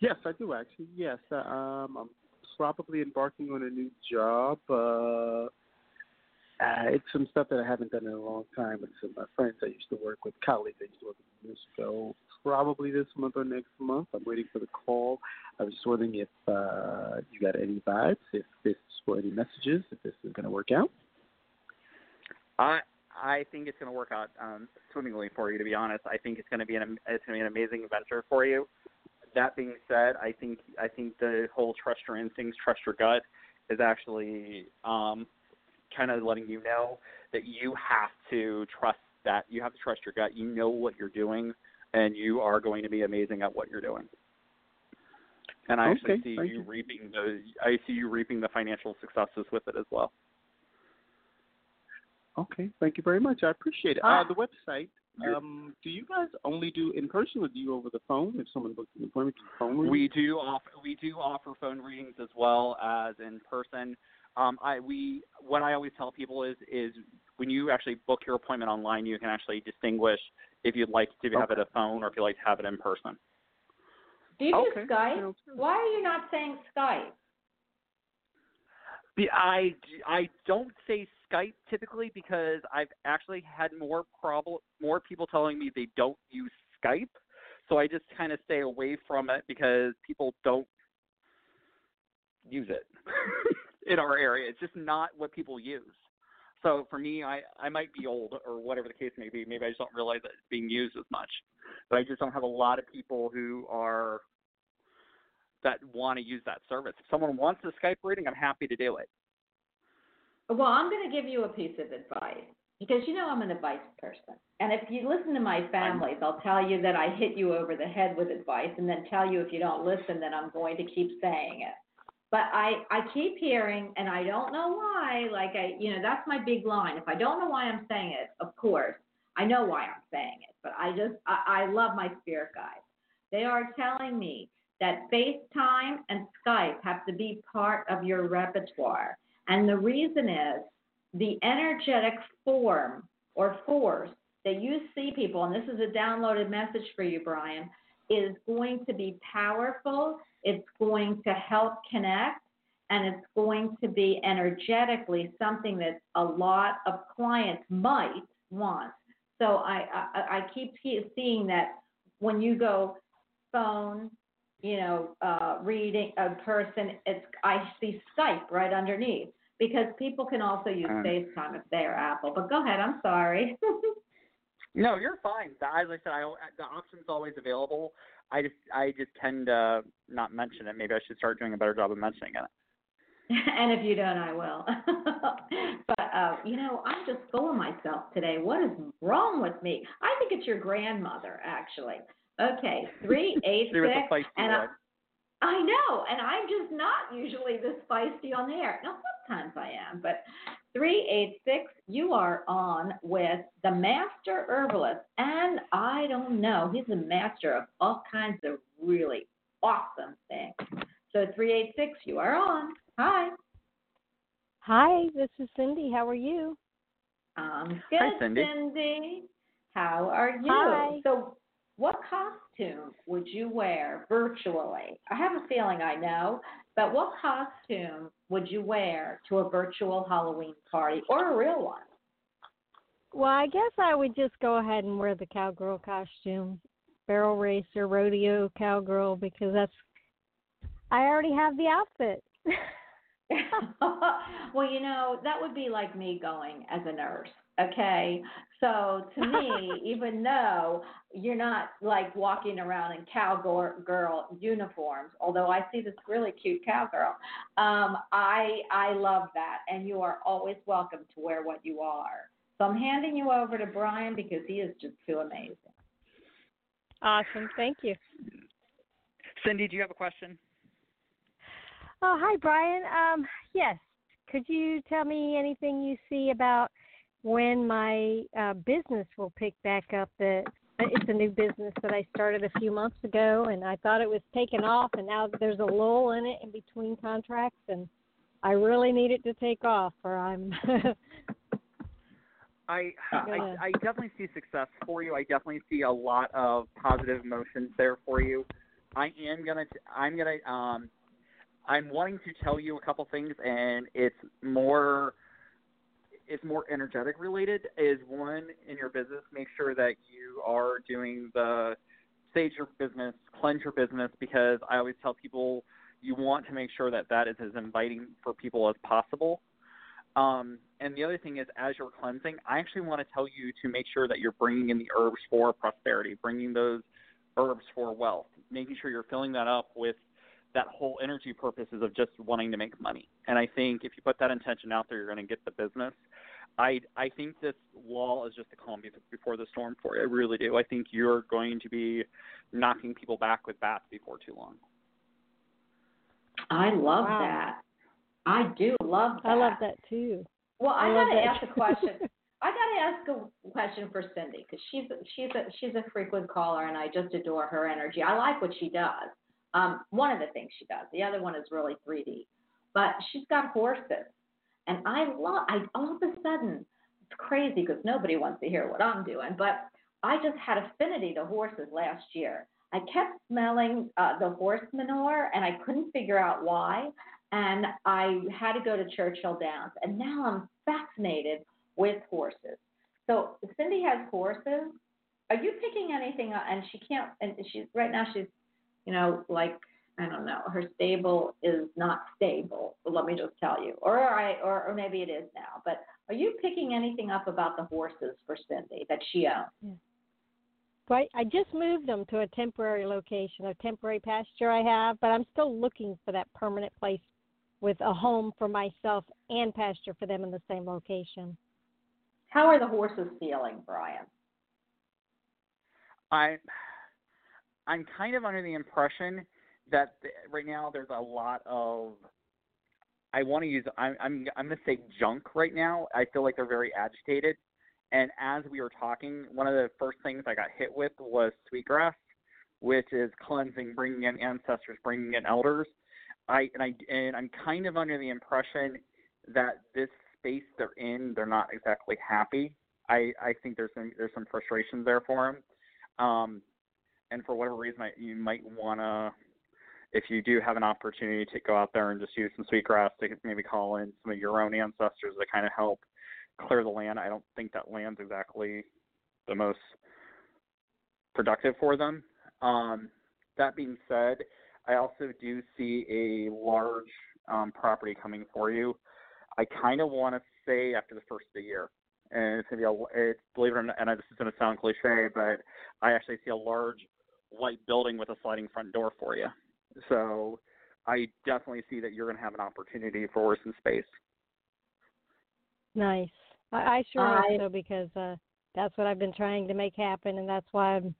Yes, I do actually. Yes, uh, um, I'm probably embarking on a new job. Uh, uh, it's some stuff that I haven't done in a long time It's some of my friends I used to work with, colleagues I used to work with years ago. Probably this month or next month. I'm waiting for the call. I was just wondering if uh, you got any vibes, if this or any messages, if this is going to work out. I I think it's going to work out um, swimmingly for you. To be honest, I think it's going to be an it's going to be an amazing venture for you. That being said, I think I think the whole trust your instincts, trust your gut, is actually um, kind of letting you know that you have to trust that you have to trust your gut. You know what you're doing, and you are going to be amazing at what you're doing. And I actually see you you. reaping the I see you reaping the financial successes with it as well. Okay, thank you very much. I appreciate it. Ah. Uh, the website. Um, do you guys only do in person, or do you over the phone? If someone books an appointment, do you phone reading? We do offer we do offer phone readings as well as in person. Um, I we what I always tell people is is when you actually book your appointment online, you can actually distinguish if you'd like to have it a phone or if you'd like to have it in person. Do you Okay, do Skype? Why are you not saying Skype? The, I I don't say Skype typically because I've actually had more problem more people telling me they don't use Skype, so I just kind of stay away from it because people don't use it. in our area. It's just not what people use. So for me, I I might be old or whatever the case may be. Maybe I just don't realize that it's being used as much. But I just don't have a lot of people who are that want to use that service. If someone wants a Skype reading, I'm happy to do it. Well, I'm going to give you a piece of advice because you know I'm an advice person. And if you listen to my families, I'll tell you that I hit you over the head with advice and then tell you if you don't listen, then I'm going to keep saying it. But I, I keep hearing, and I don't know why, like I, you know, that's my big line. If I don't know why I'm saying it, of course, I know why I'm saying it, but I just, I, I love my spirit guides. They are telling me that FaceTime and Skype have to be part of your repertoire. And the reason is the energetic form or force that you see people, and this is a downloaded message for you, Bryan, is going to be powerful. It's going to help connect, and it's going to be energetically something that a lot of clients might want. So I, I, I keep seeing that when you go phone, you know, uh, reading a person, it's I see Skype right underneath because people can also use Uh. FaceTime if they're Apple. But go ahead, I'm sorry. No, you're fine. As I said, I, the option's always available. I just I just tend to not mention it. Maybe I should start doing a better job of mentioning it. and if you don't, I will. but uh, you know, I'm just full of myself today. What is wrong with me? I think it's your grandmother, actually. Okay, three eight She was a feisty and I, one. I know, and I'm just not usually this feisty on the air. Now, sometimes I am, but 386, you are on with the master herbalist. And I don't know, he's a master of all kinds of really awesome things. So, 386, you are on. Hi. Hi, this is Cindy. How are you? Um, good, Hi, Cindy. Cindy. How are you? Hi. So, what costume would you wear virtually? I have a feeling I know, but what costume would you wear to a virtual Halloween party or a real one? Well, I guess I would just go ahead and wear the cowgirl costume, barrel racer, rodeo cowgirl, because that's I already have the outfit. well, you know, that would be like me going as a nurse. Okay. So to me, even though you're not like walking around in cowgirl uniforms, although I see this really cute cowgirl, um, I I love that, and you are always welcome to wear what you are. So I'm handing you over to Bryan because he is just too amazing. awesome. Thank you. Cindy, do you have a question? Oh, hi, Bryan. Um, yes. Could you tell me anything you see about when my uh, business will pick back up? That it's a new business that I started a few months ago, and I thought it was taking off, and now there's a lull in it in between contracts, and I really need it to take off, or I'm. I, I I definitely see success for you. I definitely see a lot of positive emotions there for you. I am gonna I'm gonna um I'm wanting to tell you a couple things and it's more it's more energetic related is one in your business make sure that you are doing the stage your business cleanse your business because i always tell people you want to make sure that that is as inviting for people as possible um, and the other thing is, as you're cleansing, I actually want to tell you to make sure that you're bringing in the herbs for prosperity, bringing those herbs for wealth, making sure you're filling that up with that whole energy purposes of just wanting to make money. And I think if you put that intention out there, you're going to get the business. I I think this wall is just a calm before the storm for you. I really do. I think you're going to be knocking people back with bats before too long. I love Wow. that. I do love that. I love that too. Well, I, I love gotta ask a question. I gotta ask a question for Cindy because she's she's a she's a frequent caller and I just adore her energy. I like what she does. Um, one of the things she does. The other one is really 3D, but she's got horses, and I love. I all of a sudden it's crazy because nobody wants to hear what I'm doing, but I just had affinity to horses last year. I kept smelling uh, the horse manure and I couldn't figure out why. And I had to go to Churchill Downs, and now I'm fascinated with horses. So Cindy has horses. Are you picking anything? up? And she can't. And she's right now. She's, you know, like I don't know. Her stable is not stable. But let me just tell you. Or all right, or, or maybe it is now. But are you picking anything up about the horses for Cindy that she owns? Yeah. Right. I just moved them to a temporary location, a temporary pasture I have, but I'm still looking for that permanent place with a home for myself and pasture for them in the same location. How are the horses feeling, Bryan? I I'm kind of under the impression that right now there's a lot of I want to use I'm I'm I'm to say junk right now. I feel like they're very agitated. And as we were talking, one of the first things I got hit with was sweetgrass, which is cleansing, bringing in ancestors, bringing in elders. I and I and I'm kind of under the impression that this space they're in, they're not exactly happy. I I think there's some there's some frustrations there for them. Um, and for whatever reason, I, you might want to, if you do have an opportunity to go out there and just use some sweetgrass to maybe call in some of your own ancestors to kind of help clear the land. I don't think that land's exactly the most productive for them. Um, that being said, I also do see a large um, property coming for you. I kind of want to say after the first of the year, and it's gonna be a, it's, believe it or not, and this is going to sound cliche, but I actually see a large white building with a sliding front door for you. So I definitely see that you're going to have an opportunity for some space. Nice. I, I sure I- hope so because uh, that's what I've been trying to make happen, and that's why I'm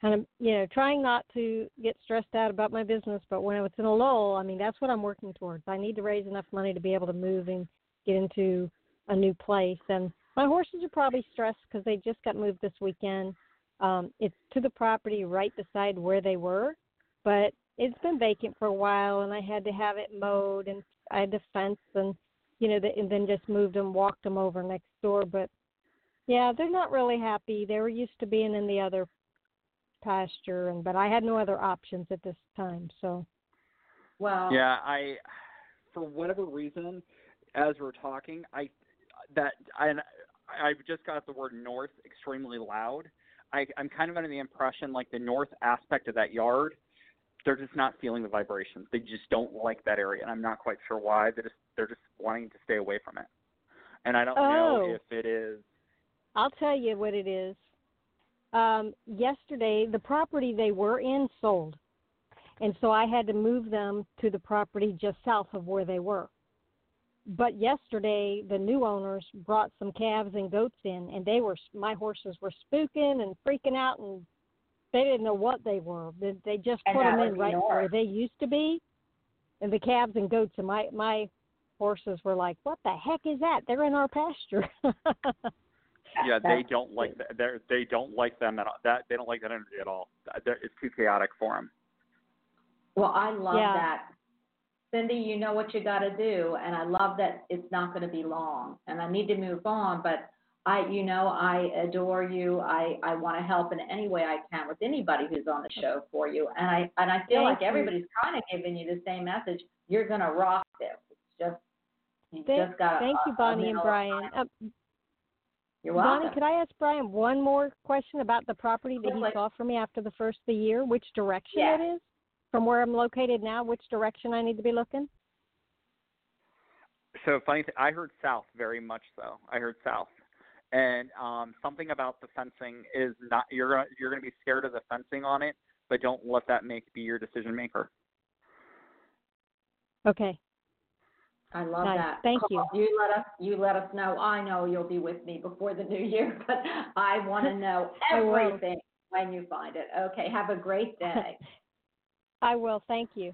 kind of you know trying not to get stressed out about my business. But when it's in a lull, I mean that's what I'm working towards. I need to raise enough money to be able to move and get into a new place. And my horses are probably stressed because they just got moved this weekend. Um, it's to the property right beside where they were, but it's been vacant for a while, and I had to have it mowed, and I had to fence and you know, the, and then just moved them, walked them over next door. But yeah, they're not really happy. They were used to being in the other pasture, and but I had no other options at this time. So Well, Yeah, I, for whatever reason, as we're talking, I that I I just got the word north extremely loud. I, I'm kind of under the impression like the north aspect of that yard, they're just not feeling the vibrations. They just don't like that area, and I'm not quite sure why. They're just they're just wanting to stay away from it. And I don't know Oh. if it is. I'll tell you what it is. Um, yesterday, the property they were in sold, and so I had to move them to the property just south of where they were. But yesterday, the new owners brought some calves and goats in, and they were my horses were spooking and freaking out, and they didn't know what they were. They, they just And put them in right north. where they used to be, and the calves and goats. And my my horses were like, "What the heck is that? They're in our pasture." Yeah, they don't like that. They're, they don't like them at all. That they don't like that energy at all. They're, it's too chaotic for them. Well, I love Yeah. that. Cindy, you know what you got to do, and I love that it's not going to be long. And I need to move on, but I, you know, I adore you. I, I want to help in any way I can with anybody who's on the show for you. And I, and I feel Thank like you. everybody's kind of giving you the same message. You're going to rock this. It's just, you Thank, just got. thank you, Bonnie and Brian. Uh, You're welcome. Bonnie, could I ask Brian one more question about the property that he Certainly. saw for me after the first of the year? Which direction Yeah. it is from where I'm located now? Which direction I need to be looking? So funny, th- I heard south very much so. I heard south, and um, something about the fencing is not. You're gonna, you're going to be scared of the fencing on it, but don't let that make be your decision maker. Okay. I love Nice. that. Thank Call- You let us you let us know. I know you'll be with me before the new year, but I want to know everything when you find it. Okay, have a great day. I will. Thank you.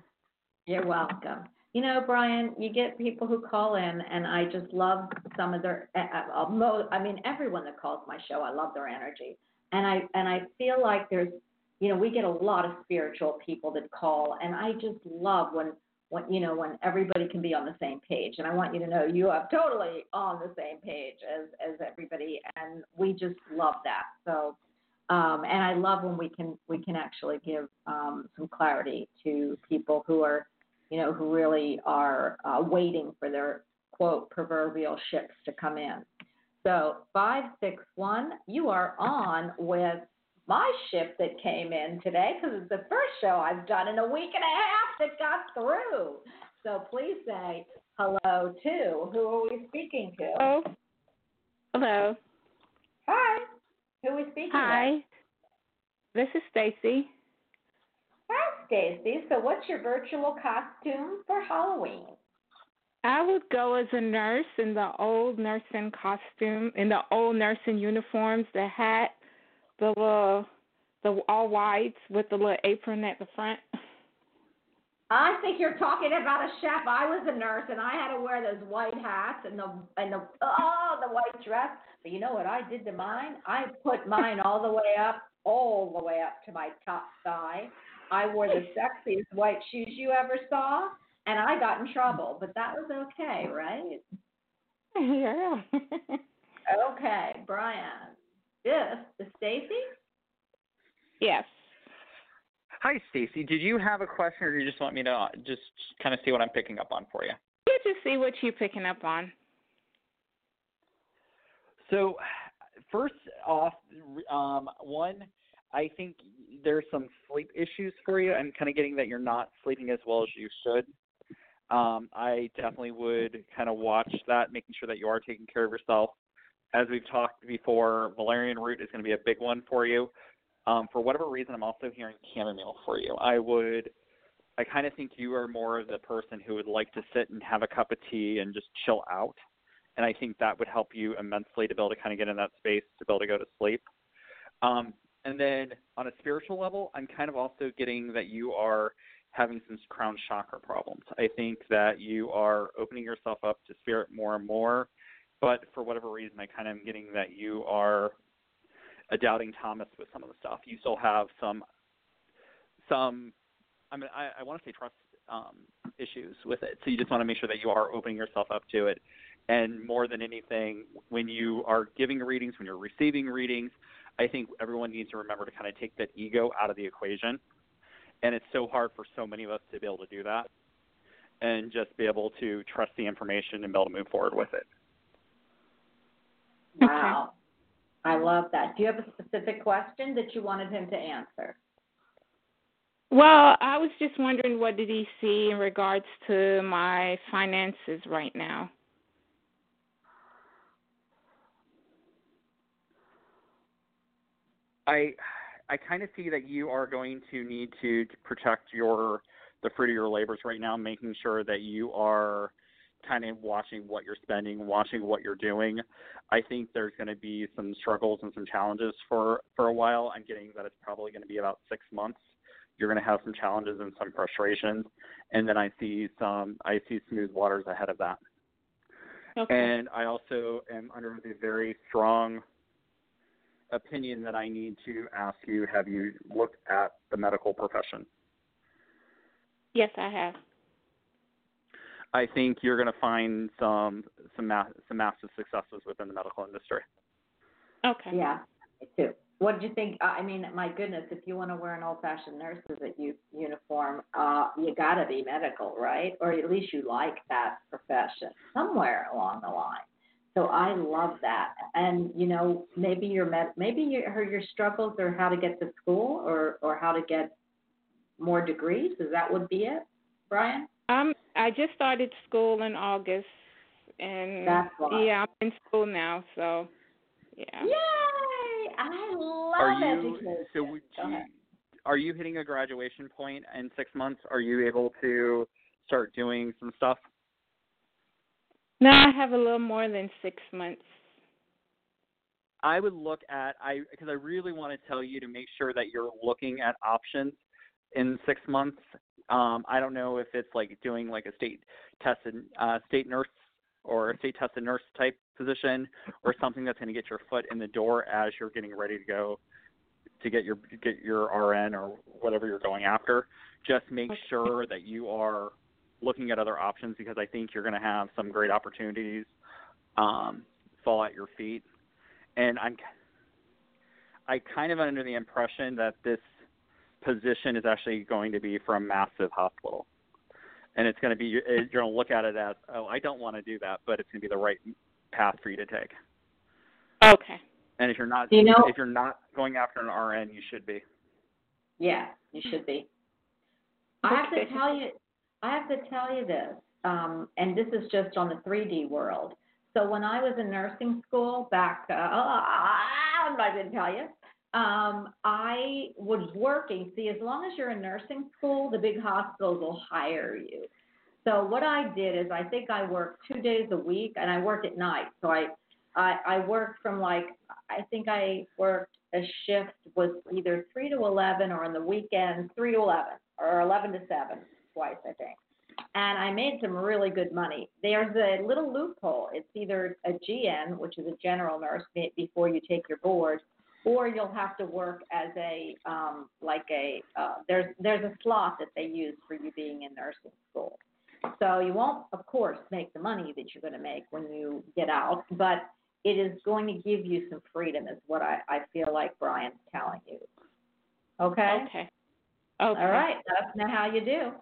You're welcome. You know, Brian, you get people who call in, and I just love some of their. Uh, uh, mo- I mean, everyone that calls my show, I love their energy, and I and I feel like there's, you know, we get a lot of spiritual people that call, and I just love when when you know when everybody can be on the same page, and I want you to know you are totally on the same page as as everybody, and we just love that. So. Um, and I love when we can we can actually give um, some clarity to people who are you know, who really are uh, waiting for their quote proverbial ships to come in. So five six one, you are on with my ship that came in today because it's the first show I've done in a week and a half that got through. So please say hello to who are we speaking to? Hello. Hello. Hi. Who are we speaking to? Hi. with? This is Stacy. Stacy. So what's your virtual costume for Halloween? I would go as a nurse in the old nursing costume, in the old nursing uniforms, the hat, the little, the all whites with the little apron at the front. I think you're talking about a chef. I was a nurse and I had to wear those white hats and the and the oh the white dress. But you know what I did to mine? I put mine all the way up, all the way up to my top thigh. I wore the sexiest white shoes you ever saw, and I got in trouble. But that was okay, right? yeah. Okay, Brian. This is Stacy. yes. Hi, Stacy. Did you have a question, or do you just want me to uh, just kind of see what I'm picking up on for you? Good to see what you're picking up on. So, first off, um, one, I think there's some sleep issues for you. I'm kind of getting that you're not sleeping as well as you should. Um, I definitely would kind of watch that, making sure that you are taking care of yourself. As we've talked before, valerian root is going to be a big one for you. Um, for whatever reason, I'm also hearing chamomile for you. I would, I kind of think you are more of the person who would like to sit and have a cup of tea and just chill out. And I think that would help you immensely to be able to kind of get in that space to be able to go to sleep. Um, and then on a spiritual level, I'm kind of also getting that you are having some crown chakra problems. I think that you are opening yourself up to spirit more and more, but for whatever reason, I kind of am getting that you are a doubting Thomas with some of the stuff. You still have some, some, I mean, I, I want to say trust um, issues with it. So you just want to make sure that you are opening yourself up to it. And more than anything, when you are giving readings, when you're receiving readings, I think everyone needs to remember to kind of take that ego out of the equation. And it's so hard for so many of us to be able to do that and just be able to trust the information and be able to move forward with it. Wow. I love that. Do you have a specific question that you wanted him to answer? Well, I was just wondering what did he see in regards to my finances right now? I I kind of see that you are going to need to protect your the fruit of your labors right now, making sure that you are kind of watching what you're spending, watching what you're doing. I think there's going to be some struggles and some challenges for for a while. I'm getting that it's probably going to be about six months. You're going to have some challenges and some frustrations, and then I see some I see smooth waters ahead of that. Okay. And I also am under the very strong opinion that I need to ask you have you looked at the medical profession? Yes, I have. I think you're going to find some some ma- some massive successes within the medical industry. Okay. Yeah, me too. What did you think? Uh, I mean, my goodness, if you want to wear an old-fashioned nurse's u- uniform, uh, you got to be medical, right? Or at least you like that profession somewhere along the line. So I love that. And you know, maybe your med- maybe your your struggles are how to get to school or or how to get more degrees. Is that would be it, Brian? Um, I just started school in August, and That's why. yeah, I'm in school now, so yeah. Yay! I love Are you education. so? Would you, are you hitting a graduation point in six months? Are you able to start doing some stuff? Now I have a little more than six months. I would look at I because I really want to tell you to make sure that you're looking at options in six months. Um, I don't know if it's like doing like a state tested uh, state nurse or a state tested nurse type position or something that's going to get your foot in the door as you're getting ready to go to get your get your RN or whatever you're going after. Just make sure that you are looking at other options because I think you're going to have some great opportunities um, fall at your feet. And I'm I kind of under the impression that this position is actually going to be for a massive hospital. And it's going to be you're going to look at it as oh I don't want to do that, but it's going to be the right path for you to take. Okay. And if you're not You know- if you're not going after an RN, you should be. Yeah, you should be. I have to tell you, I have to tell you this, um, and this is just on the 3D world. So when I was in nursing school back, uh, I'm not going to tell you. Um, I was working. See, as long as you're in nursing school, the big hospitals will hire you. So what I did is, I think I worked two days a week, and I worked at night. So I, I, I worked from like, I think I worked a shift was either three to eleven, or on the weekend three to eleven, or eleven to seven, twice I think. And I made some really good money. There's a little loophole. It's either a GN, which is a general nurse, before you take your board, or you'll have to work as a um, like a uh, there's there's a slot that they use for you being in nursing school. So you won't, of course, make the money that you're going to make when you get out, but it is going to give you some freedom, is what I, I feel like Brian's telling you. Okay. Okay. Okay. All right. Let us know how you do.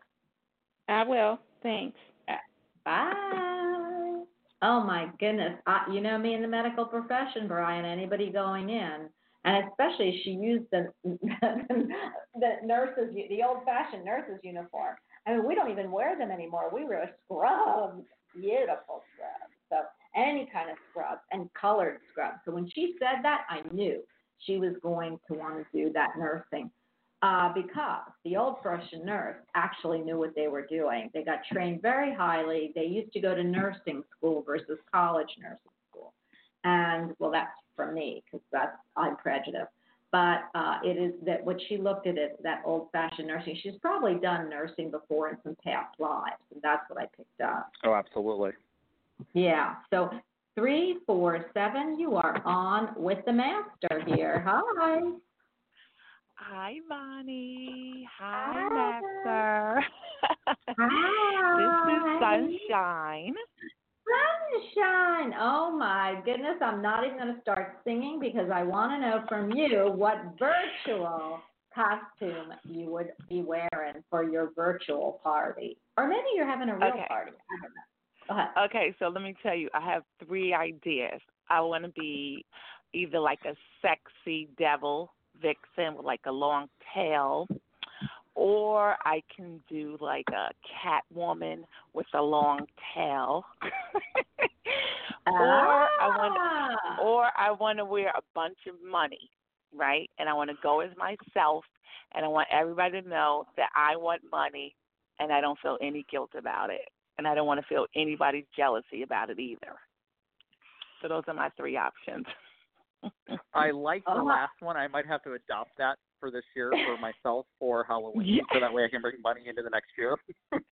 I will. Thanks. Uh, bye. Oh my goodness. I, you know me in the medical profession, Brian. Anybody going in, and especially she used the the nurses, the old-fashioned nurses uniform. I mean, we don't even wear them anymore. We wear scrubs, beautiful scrubs. So any kind of scrubs and colored scrubs. So when she said that, I knew she was going to want to do that nursing uh, because the old Prussian nurse actually knew what they were doing. They got trained very highly. They used to go to nursing school versus college nursing school. And well, that's from me because that's I'm prejudiced. But uh, it is that what she looked at it that old-fashioned nursing. She's probably done nursing before in some past lives, and that's what I picked up. Oh, absolutely. Yeah. So three, four, seven. You are on with the master here. Hi. Hi, Bonnie. Hi. Master. Hi. this is Sunshine. Sunshine. Oh my goodness. I'm not even going to start singing because I want to know from you what virtual costume you would be wearing for your virtual party. Or maybe you're having a real Okay. party. I don't know. Go ahead. Okay, so let me tell you, I have three ideas. I want to be either like a sexy devil vixen with like a long tail, or I can do like a cat woman with a long tail. or I want Ah. or I want to wear a bunch of money, right? And I want to go as myself, and I want everybody to know that I want money, and I don't feel any guilt about it, and I don't want to feel anybody's jealousy about it either. So those are my three options. I like the Oh. last one. I might have to adopt that for this year for myself for Halloween, Yeah. so that way I can bring money into the next year.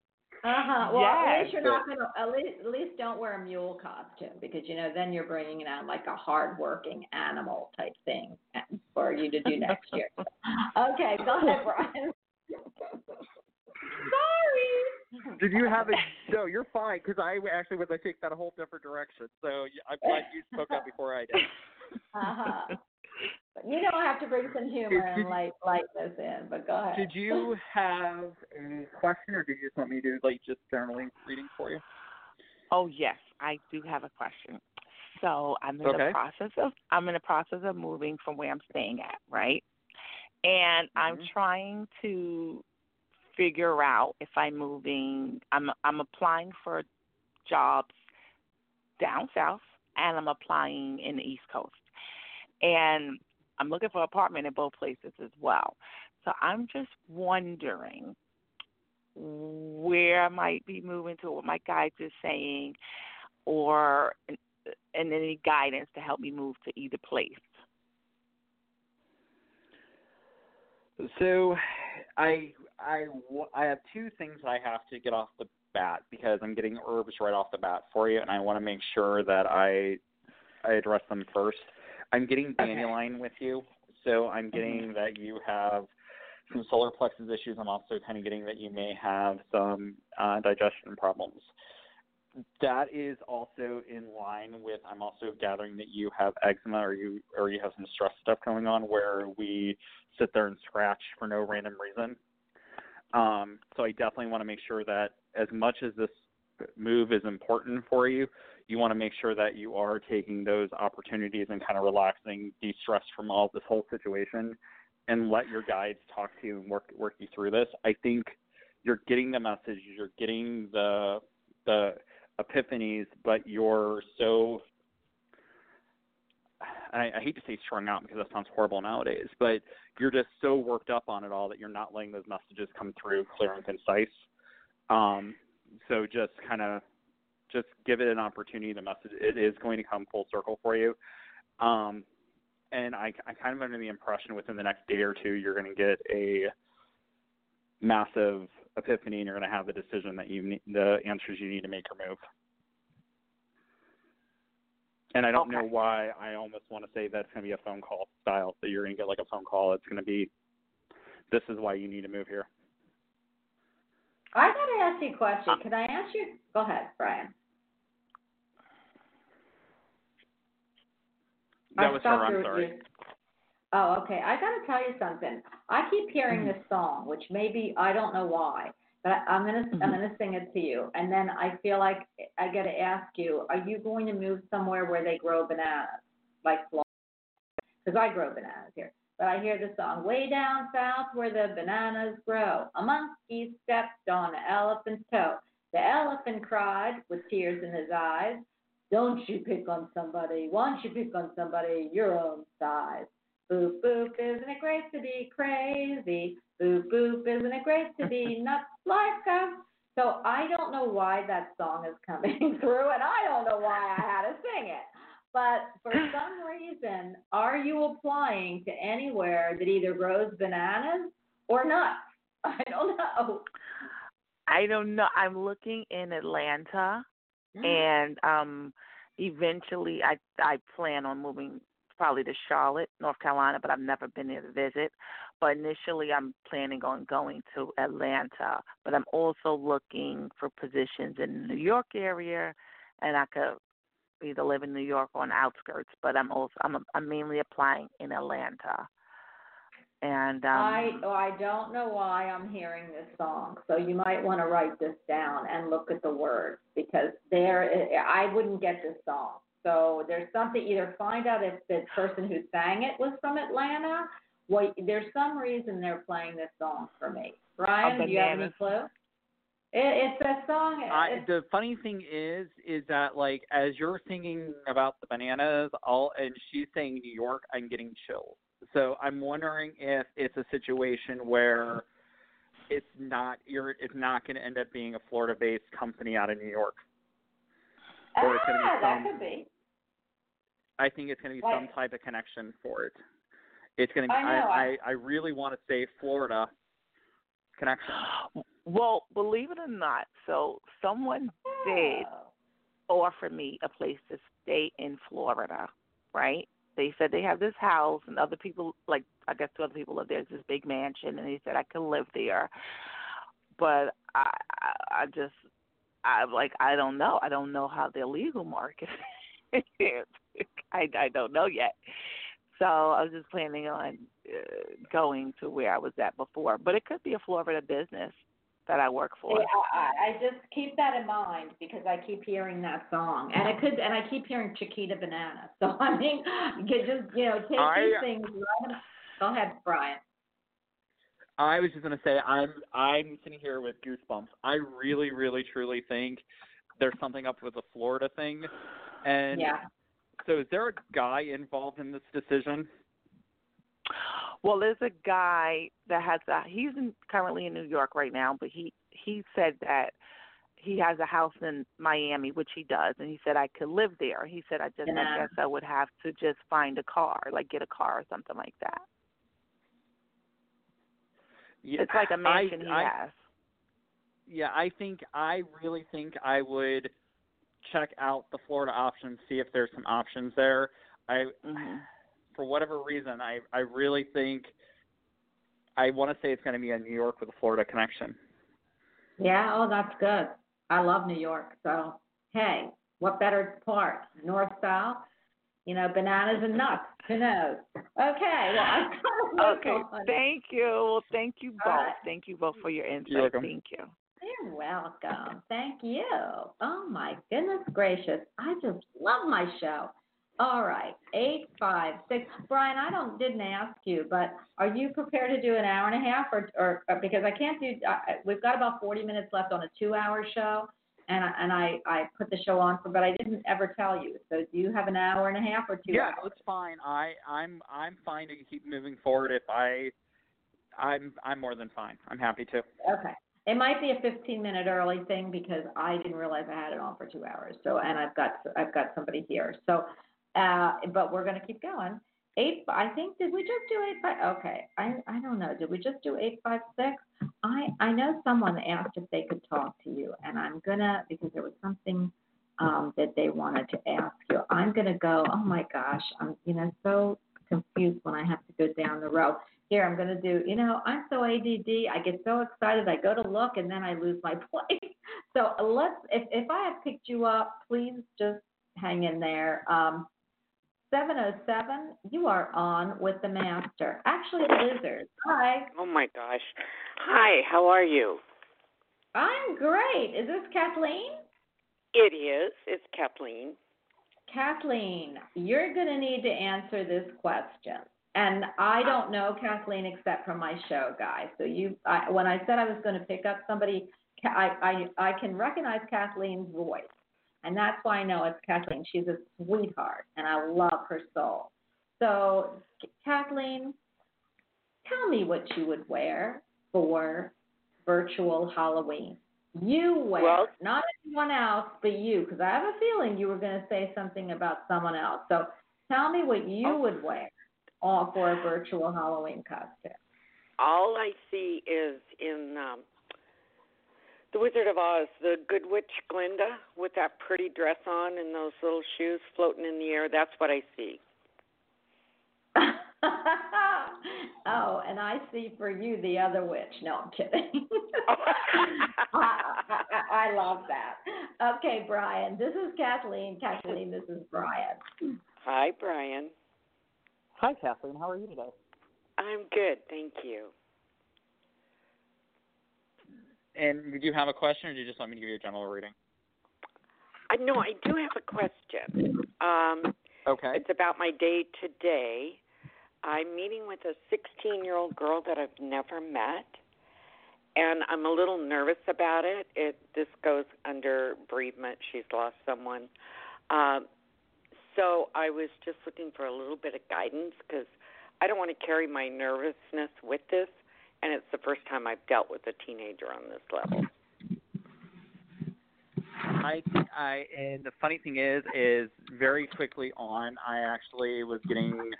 Uh-huh. Well, at least you're not gonna. At least, at least don't wear a mule costume because you know then you're bringing out like a hard-working animal type thing for you to do next year. okay, go ahead, Brian. Sorry. Did you have a? No, you're fine because I actually was. I take that a whole different direction. So I'm glad you spoke up before I did. Uh-huh. But you know I have to bring some humor Did- and light lightness in. But go ahead. Did you have a question, or did you just want me to do like just generally reading for you? Oh yes, I do have a question. So I'm in Okay. the process of I'm in the process of moving from where I'm staying at, right? And I'm Mhm. trying to figure out if I'm moving. I'm I'm applying for jobs down south, and I'm applying in the East Coast, and I'm looking for an apartment in both places as well. So I'm just wondering where I might be moving to, what my guides are saying, or and any guidance to help me move to either place. So, I I w- I have two things that I have to get off the bat because I'm getting herbs right off the bat for you, and I want to make sure that I I address them first. I'm getting Okay. dandelion with you, so I'm getting that you have some solar plexus issues. I'm also kind of getting that you may have some uh, digestion problems. That is also in line with. I'm also gathering that you have eczema, or you or you have some stress stuff going on, where we sit there and scratch for no random reason. Um, so I definitely want to make sure that as much as this move is important for you, you want to make sure that you are taking those opportunities and kind of relaxing, de-stress from all this whole situation, and let your guides talk to you and work work you through this. I think you're getting the message, you're getting the the epiphanies, but you're so I, I hate to say strung out because that sounds horrible nowadays, but you're just so worked up on it all that you're not letting those messages come through clear and concise. Um, so just kind of just give it an opportunity. The message it is going to come full circle for you. Um, and I, I kind of under the impression within the next day or two you're going to get a massive epiphany and you're going to have the decision that you need, the answers you need to make your move. And I don't Okay. know why I almost want to say that's going to be a phone call style. that you're going to get like a phone call. It's going to be, this is why you need to move here. I gotta ask you a question. Can I ask you? Go ahead, Brian. That I was her. I'm sorry. you- Oh, okay. I gotta tell you something. I keep hearing Mm-hmm. this song, which maybe I don't know why, but I- I'm gonna Mm-hmm. I'm gonna sing it to you, and then I feel like I gotta ask you: Are you going to move somewhere where they grow bananas, like Florida? Because I grow bananas here. But I hear the song way down south where the bananas grow. A monkey stepped on an elephant's toe. The elephant cried with tears in his eyes. Don't you pick on somebody. Why don't you pick on somebody your own size? Boop boop, isn't it great to be crazy? Boop boop, isn't it great to be nuts like us? So I don't know why that song is coming through, and I don't know why I had to sing it. But for some reason, are you applying to anywhere that either grows bananas or nuts? I don't know. I don't know. I'm looking in Atlanta, and um, eventually, I I plan on moving probably to Charlotte, North Carolina, but I've never been there to visit. But initially, I'm planning on going to Atlanta. But I'm also looking for positions in the New York area, and I could either live in New York or on the outskirts. But I'm also I'm I'm mainly applying in Atlanta. And um, I oh, I don't know why I'm hearing this song, so you might want to write this down and look at the words because there I wouldn't get this song. So there's something either find out if the person who sang it was from Atlanta. Well, there's some reason they're playing this song for me. Brian, do you have any clue? It, it's a song. I, it's- the funny thing is, is that like as you're singing about the bananas, all and she's saying New York, I'm getting chills. So I'm wondering if it's a situation where it's not you're it's not going to end up being a Florida-based company out of New York. or it's gonna be ah, that could be. I think it's going to be Like- some type of connection for it. It's going to. I know, I, I- I I really want to say Florida connection. Well, believe it or not, so someone did offer me a place to stay in Florida, right? They said they have this house and other people like I guess two other people live there. It's this big mansion and they said I could live there. But I I, I just I'm like I don't know. I don't know how their legal market is. I I don't know yet. So I was just planning on uh, going to where I was at before, but it could be a Florida business that I work for. Yeah, I, I just keep that in mind because I keep hearing that song, and it could, and I keep hearing Chiquita Banana. So I mean, you just you know take I- these things. Right? Go ahead, Brian. I was just gonna say I'm I'm sitting here with goosebumps. I really, really, truly think there's something up with the Florida thing. And yeah. So is there a guy involved in this decision? Well, there's a guy that has a he's in, currently in New York right now, but he he said that he has a house in Miami, which he does, and he said I could live there. He said I just Yeah. I guess I would have to just find a car, like get a car or something like that. Yeah, It's like a mansion I, he I, has. Yeah, I think I really think I would check out the Florida options, see if there's some options there. I hmm for whatever reason, I I really think I want to say it's going to be a New York with a Florida connection. Yeah. Oh, that's good. I love New York. So hey, what better part? North, south. You know, bananas and nuts. Who knows? Okay. Well, I'm gonna Okay, on. thank you. Well, thank you both. All right. Thank you both for your insight. You're welcome. Thank you. You're welcome. Thank you. Oh my goodness gracious. I just love my show. All right. Eight five six Brian, I don't didn't ask you, but are you prepared to do an hour and a half or or, or because I can't do uh, we've got about 40 minutes left on a 2-hour show and I, and I I put the show on for but I didn't ever tell you. So do you have an hour and a half or 2 yeah, hours? it's fine. I I'm I'm fine to keep moving forward. If I I'm I'm more than fine. I'm happy to. Okay. It might be a 15 minute early thing because I didn't realize I had it on for two hours. So, and I've got I've got somebody here. So, uh, but we're gonna keep going. Eight. I think did we just do eight five? Okay. I I don't know. Did we just do eight five six? I I know someone asked if they could talk to you, and I'm gonna because there was something um, that they wanted to ask you. I'm gonna go. Oh my gosh. I'm you know so confused when I have to go down the row here i'm going to do you know i'm so add i get so excited i go to look and then i lose my place so let's if if i have picked you up please just hang in there um 707 you are on with the master actually the lizard hi Oh my gosh. Hi, how are you? i'm great is this kathleen It is. It's Kathleen. kathleen you're going to need to answer this question and I don't know Kathleen except from my show, guys. So you, I, when I said I was going to pick up somebody, I, I, I can recognize Kathleen's voice, and that's why I know it's Kathleen. She's a sweetheart, and I love her soul. So, Kathleen, tell me what you would wear for virtual Halloween. You wear, Well- not anyone else, but you, because I have a feeling you were going to say something about someone else. So, tell me what you Oh. would wear all for a virtual Halloween costume. All I see is in um The Wizard of Oz, the Good Witch Glinda with that pretty dress on and those little shoes floating in the air. That's what I see. oh, and I see for you the other witch. No, I'm kidding. I, I, I love that. Okay, Brian. This is Kathleen. Kathleen, this is Brian. Hi, Brian. Hi, Kathleen. How are you today? I'm good, thank you. And did you have a question, or did you just want me to give you a general reading? I know I do have a question. Um Okay. It's about my day today. I'm meeting with a 16 year old girl that I've never met, and I'm a little nervous about it. It this goes under bereavement. She's lost someone. Um, so I was just looking for a little bit of guidance because I don't want to carry my nervousness with this, and it's the first time I've dealt with a teenager on this level. I, I, and the funny thing is, is very quickly on, I actually was getting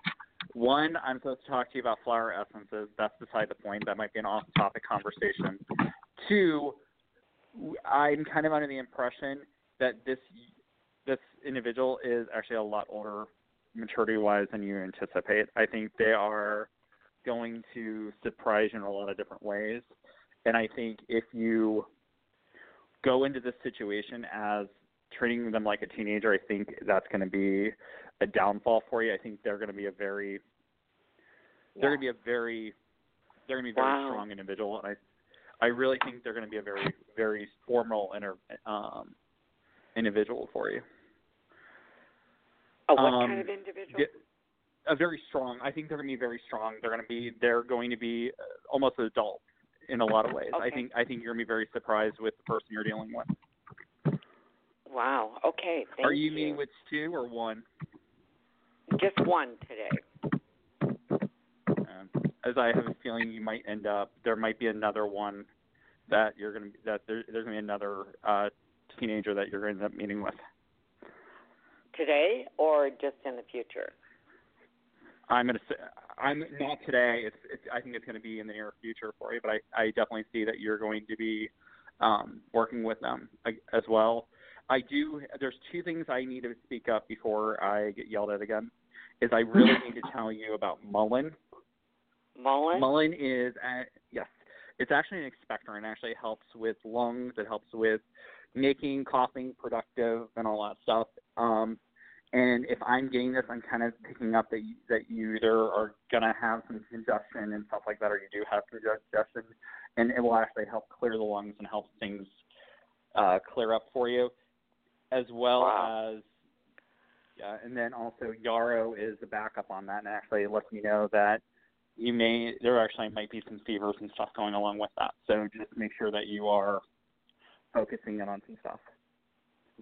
one. I'm supposed to talk to you about flower essences. That's beside the point. That might be an off-topic conversation. Two, I'm kind of under the impression that this this individual is actually a lot older, maturity-wise, than you anticipate. I think they are going to surprise you in a lot of different ways, and I think if you go into this situation as treating them like a teenager, I think that's going to be a downfall for you. I think they're going to be a very, they're going to be a very, they're going to be a very Wow. strong individual, and I, I really think they're going to be a very, very formal inter, um, individual for you. Oh, what Um, kind of individual? A very strong. I think they're going to be very strong. They're going to be. They're going to be uh, almost adult in a lot of ways. I think. I think you're going to be very surprised with the person you're dealing with. Wow. Okay. Thank Are you meeting with two or one? just one today? Um, as I have a feeling you might end up, there might be another one that you're going to be, that there, there's going to be another uh, teenager that you're going to end up meeting with. Today or just in the future? I'm to say, I'm not today. It's, it's I think it's going to be in the near future for you, but I, I definitely see that you're going to be um, working with them as well. I do. There's two things I need to speak up before I get yelled at again. Is I really need to tell you about Mullein. Mullein? Mullein is uh yes, it's actually an expectorant. It actually helps with lungs. It helps with making coughing productive and all that stuff. Um, And if I'm getting this, I'm kind of picking up that you, that you either are gonna have some congestion and stuff like that, or you do have congestion, and it will actually help clear the lungs and help things uh, clear up for you, as well Wow. as yeah, and then also Yarrow is the backup on that, and actually it lets me know that you may there actually might be some fevers and stuff going along with that. So just make sure that you are focusing in on some stuff,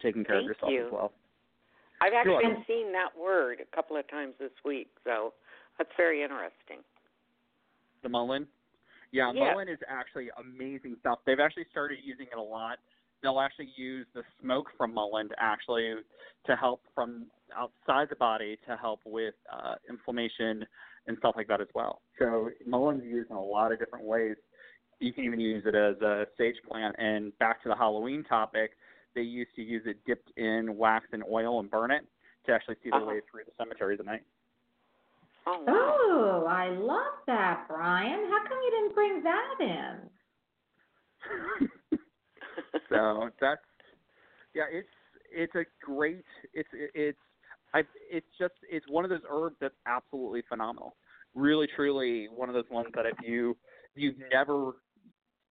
taking care of yourself you. as well. I've actually welcome. seen that word a couple of times this week, so that's very interesting. The Mullein, yeah, Yeah. Mullein is actually amazing stuff. They've actually started using it a lot. They'll actually use the smoke from Mullein to actually to help from outside the body to help with uh, inflammation and stuff like that as well. So Mullein's used in a lot of different ways. You can even use it as a sage plant. And back to the Halloween topic, they used to use it dipped in wax and oil and burn it to actually see their Uh-huh. way through the cemeteries at night. Oh, wow. Oh, I love that, Brian. How come you didn't bring that in? so that's yeah it's it's a great it's it's i it's just it's one of those herbs that's absolutely phenomenal really truly one of those ones that if you you've never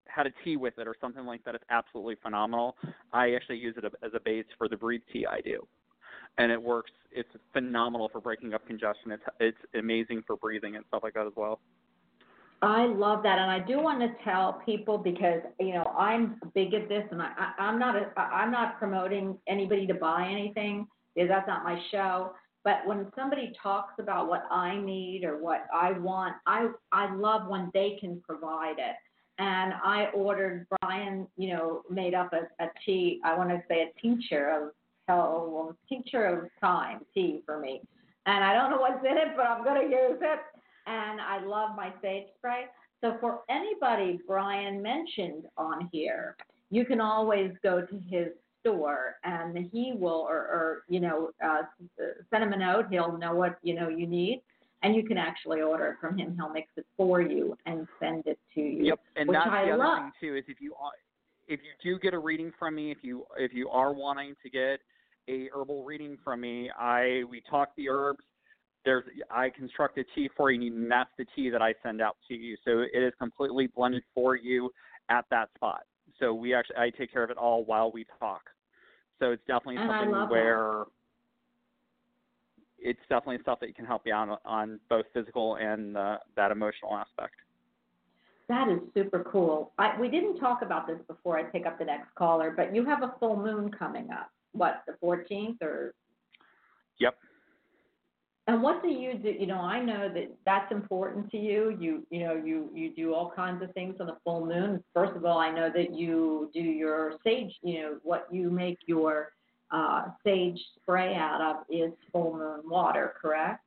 had a tea with it or something like that it's absolutely phenomenal i actually use it as a base for the breathe tea i do and it works it's phenomenal for breaking up congestion it's it's amazing for breathing and stuff like that as well I love that, and I do want to tell people because you know I'm big at this, and I, I I'm not a, I'm not promoting anybody to buy anything because that's not my show. But when somebody talks about what I need or what I want, I I love when they can provide it. And I ordered Brian, you know, made up a, a tea. I want to say a tincture of hell, well, tincture of time tea for me. And I don't know what's in it, but I'm gonna use it and I love my sage spray. So for anybody Brian mentioned on here, you can always go to his store and he will, or, or you know, uh, send him a note. He'll know what you know you need, and you can actually order it from him. He'll mix it for you and send it to you. Yep, and which that's I the other love. thing too is if you are, if you do get a reading from me, if you if you are wanting to get a herbal reading from me, I we talk the herbs. There's I construct a tea for you, and that's the tea that I send out to you. So it is completely blended for you at that spot. So we actually I take care of it all while we talk. So it's definitely And something where. that. It's definitely stuff that can help you on, on both physical and uh, that emotional aspect. That is super cool. I, we didn't talk about this before I pick up the next caller, but you have a full moon coming up. What, the 14th or Yep. And what do you do? You know, I know that that's important to you. You, you know, you you do all kinds of things on the full moon. First of all, I know that you do your sage. You know, what you make your uh, sage spray out of is full moon water, correct?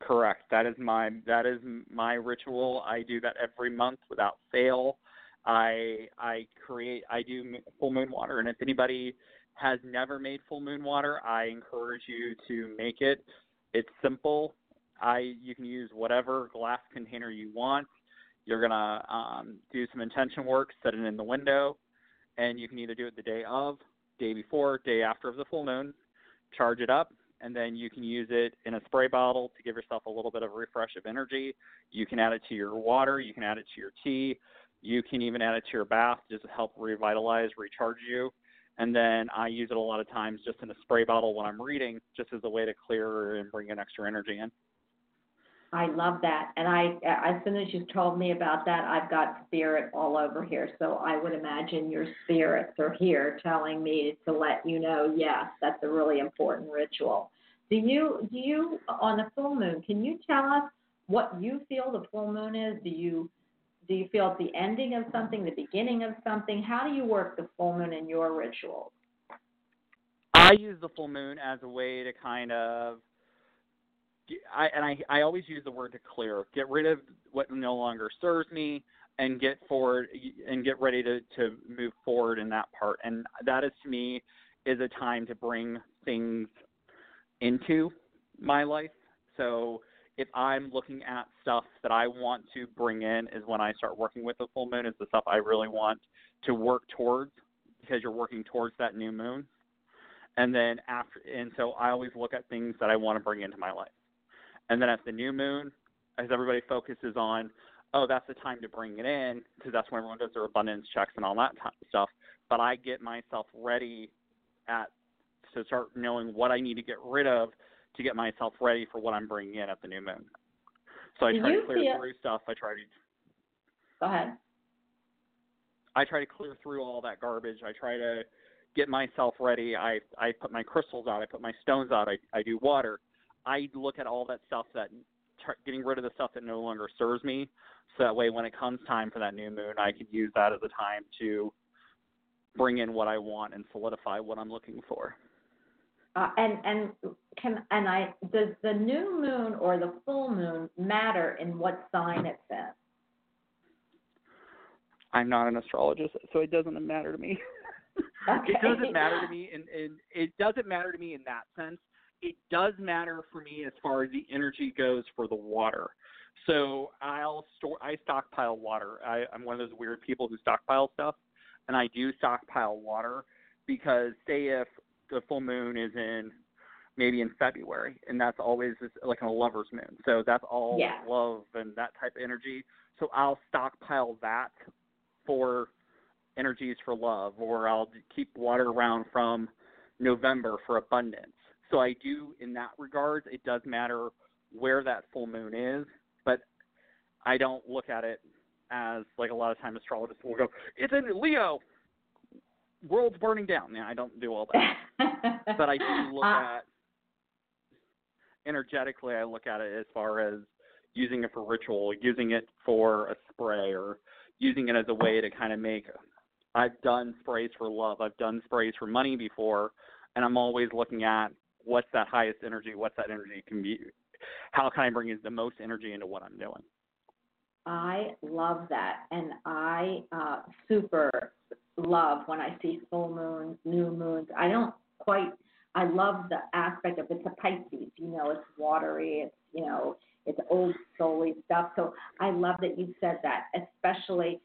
Correct. That is my that is my ritual. I do that every month without fail. I I create I do full moon water, and if anybody has never made full moon water, I encourage you to make it. It's simple. I you can use whatever glass container you want. You're gonna um, do some intention work, set it in the window, and you can either do it the day of, day before, day after of the full moon. Charge it up, and then you can use it in a spray bottle to give yourself a little bit of refresh of energy. You can add it to your water, you can add it to your tea, you can even add it to your bath just to help revitalize, recharge you. And then I use it a lot of times just in a spray bottle when I'm reading, just as a way to clear and bring in extra energy in. I love that. And I, as soon as you've told me about that, I've got spirit all over here. So I would imagine your spirits are here telling me to let you know, yes, that's a really important ritual. Do you, do you, on the full moon, can you tell us what you feel the full moon is? Do you, do you feel it's the ending of something, the beginning of something? How do you work the full moon in your rituals? I use the full moon as a way to kind of I and I I always use the word to clear, get rid of what no longer serves me and get forward and get ready to to move forward in that part. And that is to me is a time to bring things into my life. So if I'm looking at stuff that I want to bring in is when I start working with the full moon is the stuff I really want to work towards because you're working towards that new moon and then after and so I always look at things that I want to bring into my life. And then at the new moon, as everybody focuses on, oh, that's the time to bring it in because that's when everyone does their abundance checks and all that type of stuff. But I get myself ready at to start knowing what I need to get rid of to get myself ready for what I'm bringing in at the new moon. So I Do try to clear feel- through stuff. I try to Go ahead. I try to clear through all that garbage. I try to get myself ready. I I put my crystals out. I put my stones out. I I do water. I look at all that stuff that getting rid of the stuff that no longer serves me. So that way, when it comes time for that new moon, I could use that as a time to bring in what I want and solidify what I'm looking for. Uh, and and can and I does the new moon or the full moon matter in what sign it's in? I'm not an astrologist, so it doesn't matter to me. Okay. It doesn't matter to me, and, and it doesn't matter to me in that sense. It does matter for me as far as the energy goes for the water. So I'll store, I stockpile water. I, I'm one of those weird people who stockpile stuff, and I do stockpile water because say if the full moon is in maybe in February, and that's always like a lover's moon. So that's all Yeah. love and that type of energy. So I'll stockpile that for energies for love, or I'll keep water around from November for abundance. So I do, in that regard, it does matter where that full moon is, but I don't look at it as like a lot of time astrologists will go, it's in Leo, world's burning down. Yeah, I don't do all that, but I do look Uh, at energetically. I look at it as far as using it for ritual, using it for a spray, or using it as a way to kind of make I've done sprays for love. I've done sprays for money before, and I'm always looking at what's that highest energy, what's that energy can be, how can I bring in the most energy into what I'm doing. I love that, and I uh, super love when I see full moons, new moons. I don't quite. I love the aspect of it's a Pisces. You know, it's watery. It's you know, it's old souly stuff. So I love that you said that, especially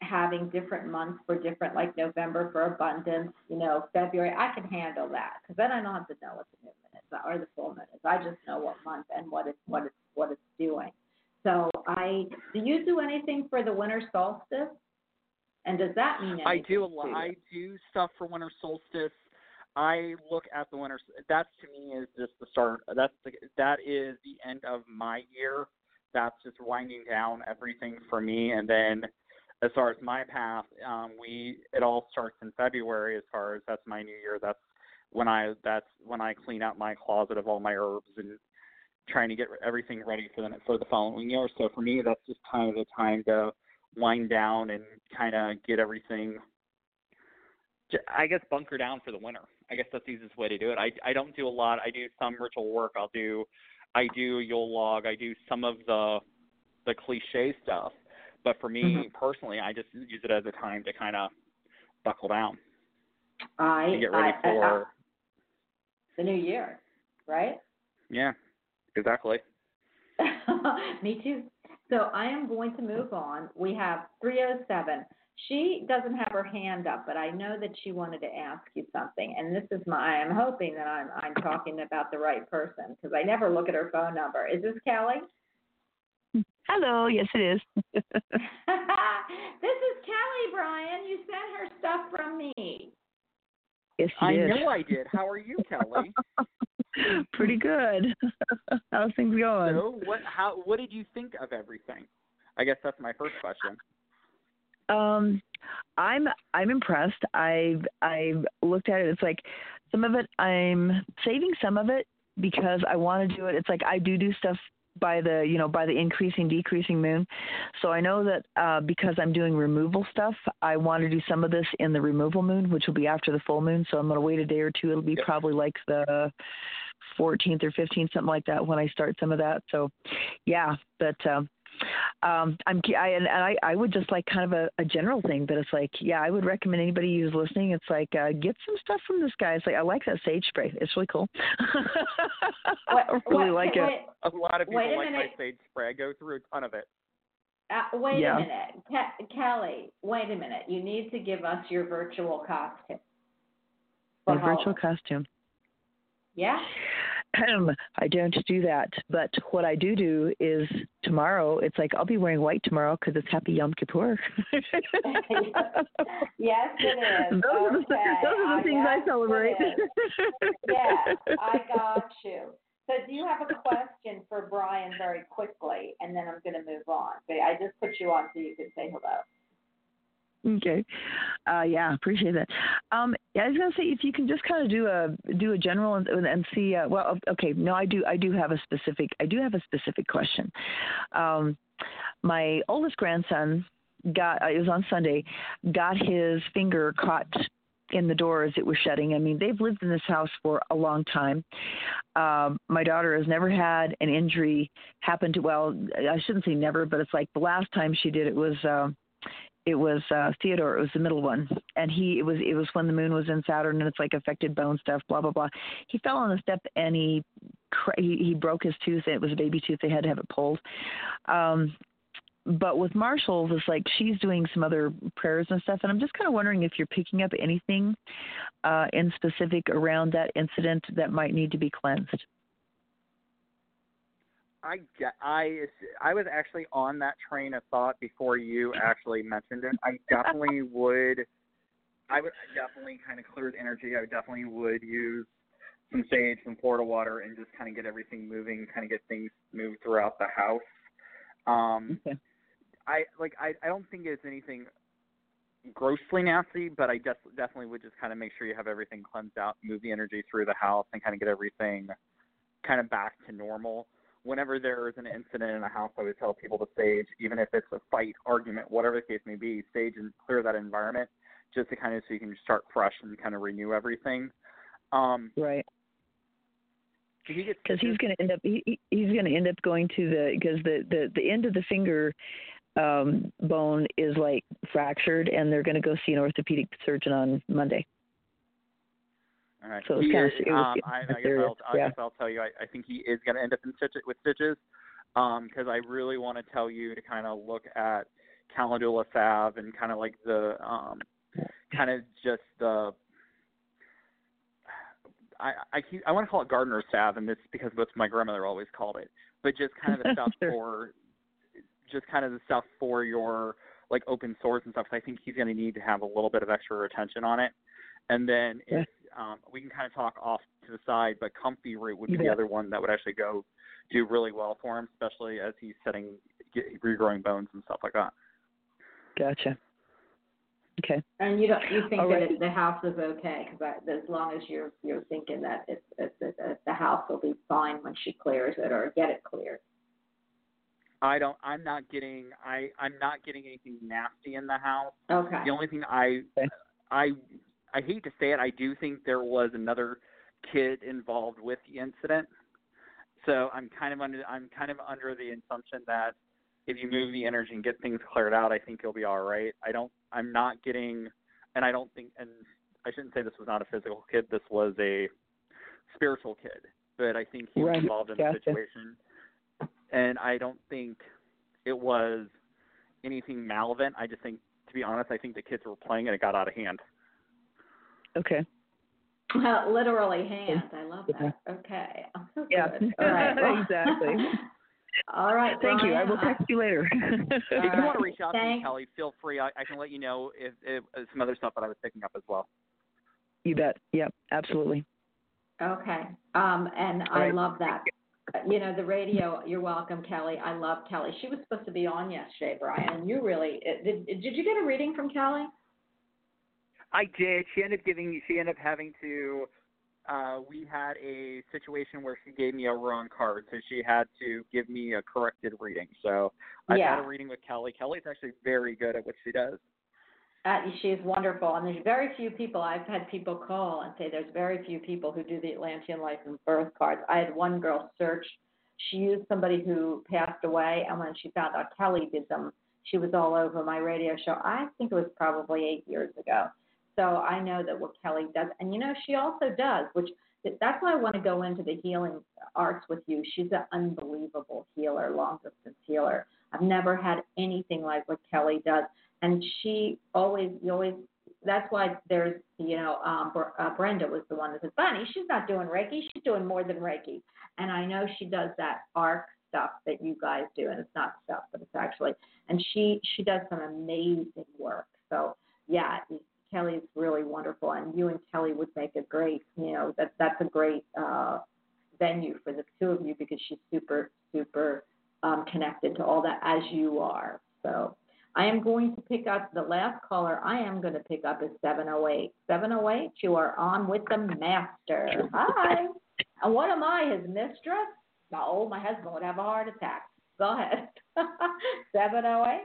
having different months for different, like November for abundance. You know, February. I can handle that because then I don't have to know what or the full moon is. I just know what month and what it's what it's what it's doing. So I do you do anything for the winter solstice? And does that mean anything? I do a lot. I do stuff for winter solstice. I look at the winter. That's to me is just the start. That's the, that is the end of my year. That's just winding down everything for me. And then, as far as my path, um, we it all starts in February. As far as that's my new year. That's when I that's when I clean out my closet of all my herbs and trying to get everything ready for the for the following year. So for me, that's just kind of the time to wind down and kind of get everything. I guess bunker down for the winter. I guess that's the easiest way to do it. I I don't do a lot. I do some ritual work. I'll do, I do Yule log. I do some of the, the cliche stuff. But for me Mhm. personally, I just use it as a time to kind of buckle down I and get ready I- I- for. The new year, right? yeah, exactly. Me too. So I am going to move on. We have 307. She doesn't have her hand up, but I know that she wanted to ask you something. And this is my, I'm hoping that I'm, I'm talking about the right person because I never look at her phone number. Is this Kelly? Hello, yes it is. this is Kelly, Bryan. You sent her stuff from me. Yes, I did. know I did. How are you, Kelly? Pretty good. How's things going? so what? How? What did you think of everything? I guess that's my first question. Um, I'm I'm impressed. I've I've looked at it. It's like some of it I'm saving some of it because I want to do it. It's like I do do stuff by the you know by the increasing decreasing moon. So I know that uh, because I'm doing removal stuff, I want to do some of this in the removal moon, which will be after the full moon. So I'm gonna wait a day or two. It'll be Yep. probably like the 14th or 15th, something like that, when I start some of that. So, yeah, but um, um, I'm I, and and I I would just like kind of a, a general thing, but it's like yeah, I would recommend anybody who's listening. It's like uh, get some stuff from this guy. It's like I like that sage spray. It's really cool. I really what- like it. wait, A lot of people Wait a like my sage spray. I go through a ton of it. Uh, wait Yeah. a minute. Ke- Kelly, wait a minute. You need to give us your virtual costume For my virtual costume. Yeah. I don't do that, but what I do do is tomorrow. It's like I'll be wearing white tomorrow because it's Happy Yom Kippur. Yes, it is. Those are the, those are the Uh, things I celebrate. yeah, I got you. So do you have a question for Bryan very quickly, and then I'm going to move on. But I just put you on so you can say hello. Okay. Uh, yeah, appreciate that. Um, yeah, I was gonna say if you can just kind of do a do a general and, and see. Uh, well, okay, no, I do I do have a specific I do have a specific question. Um, my oldest grandson got uh, it was on Sunday got his finger caught in the door as it was shutting. I mean, they've lived in this house for a long time. Um, my daughter has never had an injury happen to. Well, I shouldn't say never, but it's like the last time she did it was. Um, it was uh Theodore, it was the middle one. And he it was it was when the moon was in Saturn and it's like affected bone stuff, blah blah blah. He fell on the step and he he, he broke his tooth. It was a baby tooth. They had to have it pulled. Um but with Marshall, it's like she's doing some other prayers and stuff, and I'm just kind of wondering if you're picking up anything uh, in specific around that incident that might need to be cleansed. I ge- I I was actually on that train of thought before you actually mentioned it. I definitely would. I would definitely kind of clear the energy. I definitely would use some sage, some Florida water, and just kind of get everything moving, kind of get things moved throughout the house. Um, Okay. I like I I don't think it's anything grossly nasty, but I just definitely would just kind of make sure you have everything cleansed out, move the energy through the house, and kind of get everything kind of back to normal. Whenever there is an incident in a house, I would tell people to sage, even if it's a fight, argument, whatever the case may be, sage and clear that environment just to kind of so you can start fresh and kind of renew everything. Um, Right. did he because he's going to end up he, he- he's going to end up going to the because the the the end of the finger um bone is like fractured and they're going to go see an orthopedic surgeon on monday All right. So it's kinda- it was um, I, I guess I'll, I yeah. guess I'll tell you. I, I think he is going to end up in stitches with stitches, because I really want to tell you to kind of look at calendula salve and kind of like the um, kind of just the. I I keep, I want to call it gardener salve, and this because that's what my grandmother always called it. But just kind of the stuff Sure. for, just kind of the stuff for your like open sores and stuff. I think he's going to need to have a little bit of extra attention on it. And then if um, we can kind of talk off to the side, but comfrey root would be You the other one that would actually go do really well for him, especially as he's setting get, regrowing bones and stuff like that. gotcha okay And you don't you think All that right. it, the house is okay because as long as you're you're thinking that it's, it's, it's the house will be fine when she clears it or get it cleared. I don't. I'm not getting. I I'm not getting anything nasty in the house. Okay. The only thing I I I hate to say it, I do think there was another kid involved with the incident. So I'm kind of under I'm kind of under the assumption that if you move the energy and get things cleared out, I think you'll be all right. I don't I'm not getting and I don't think and I shouldn't say this was not a physical kid, this was a spiritual kid. But I think he was Right. involved in the situation. And I don't think it was anything malevolent. I just think to be honest, I think the kids were playing and it got out of hand. Okay Well, literally hands. I love that. Okay. Oh, so Yeah. good. All right. Well, Exactly. All right. thank you i will text you later if you right. want to reach out to me, Kelly, feel free. I, I can let you know if, if, if some other stuff that I was picking up as well. you bet yep absolutely Okay. Um, and I right. love that. You know, the radio, you're welcome, Kelly. I love Kelly. She was supposed to be on yesterday, Bryan, and you really, uh, did, did you get a reading from Kelly? I did. She ended up giving. Me she ended up having to. Uh, we had a situation where she gave me a wrong card, so she had to give me a corrected reading. So I've Yeah. had a reading with Kelly. Kelly's actually very good at what she does. Uh, she's wonderful, and there's very few people. I've had people call and say there's very few people who do the Atlantean life and birth cards. I had one girl search. She used somebody who passed away, and when she found out Kelly did them, she was all over my radio show. I think it was probably eight years ago. So I know that what Kelly does, and you know, she also does, which that's why I want to go into the healing arts with you. She's an unbelievable healer, long distance healer. I've never had anything like what Kelly does, and she always, you always, that's why there's you know um, uh, Brenda was the one that said, Bunny, she's not doing Reiki, she's doing more than Reiki, and I know she does that arc stuff that you guys do, and it's not stuff, but it's actually, and she she does some amazing work. So yeah, Kelly's really wonderful, and you and Kelly would make a great, you know, that that's a great uh, venue for the two of you because she's super super um, connected to all that as you are. So I am going to pick up the last caller. I am going to pick up is 708. 708, you are on with the master. Hi. And what am I, his mistress? No, my husband would have a heart attack. Go ahead. 708.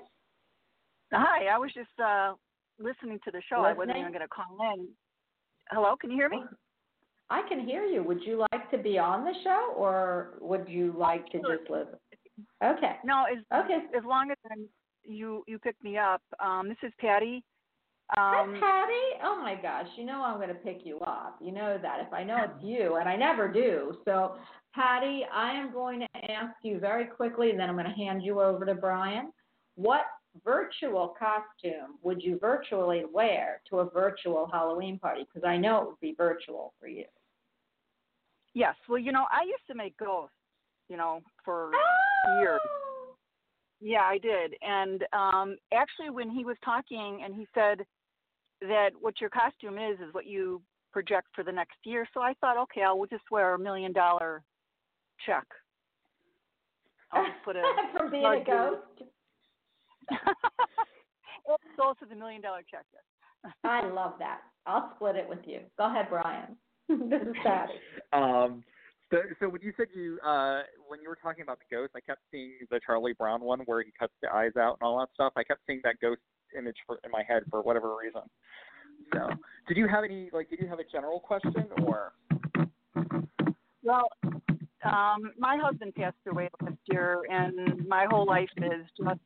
Hi, I was just uh, listening to the show. I wasn't even going to call in. Hello, can you hear me? I can hear you. Would you like to be on the show or would you like to just listen? Okay. No, as okay. as long as I'm, you you picked me up. Um, this is Patty. Hi, Um, Patty. Oh my gosh, you know I'm going to pick you up. You know that if I know it's you, and I never do. So, Patty, I am going to ask you very quickly, and then I'm going to hand you over to Bryan. What virtual costume would you virtually wear to a virtual Halloween party? Because I know it would be virtual for you. yes. Well, you know, I used to make ghosts. You know, for years. Yeah, I did. And um actually when he was talking and he said that what your costume is is what you project for the next year. So I thought, okay, I'll just wear a million dollar check. I'll just put a From being a ghost. It goes to the million dollar check. Yes. I love that. I'll split it with you. Go ahead, Bryan. this is Patty. Um, so, so when you said you, uh, when you were talking about the ghost, I kept seeing the Charlie Brown one where he cuts the eyes out and all that stuff. I kept seeing that ghost image for, in my head for whatever reason. So, did you have any, like, did you have a general question or? Well, um, my husband passed away last year, and my whole life is just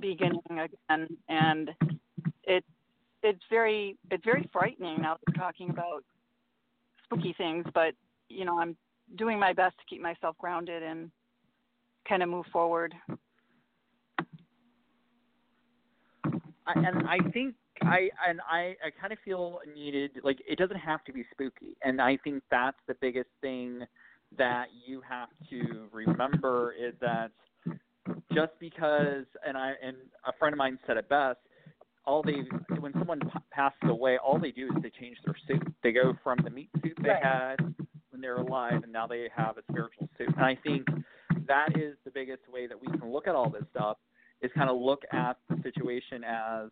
beginning again, and it it's very it's very frightening now that we're talking about spooky things, but you know I'm doing my best to keep myself grounded and kind of move forward. I, and I think I and I I kind of feel needed like it doesn't have to be spooky, and I think that's the biggest thing that you have to remember is that just because and I and a friend of mine said it best, all they when someone p- passes away, all they do is they change their suit. They go from the meat suit they Right. had when they were alive, and now they have a spiritual suit. And I think that is the biggest way that we can look at all this stuff is kind of look at the situation as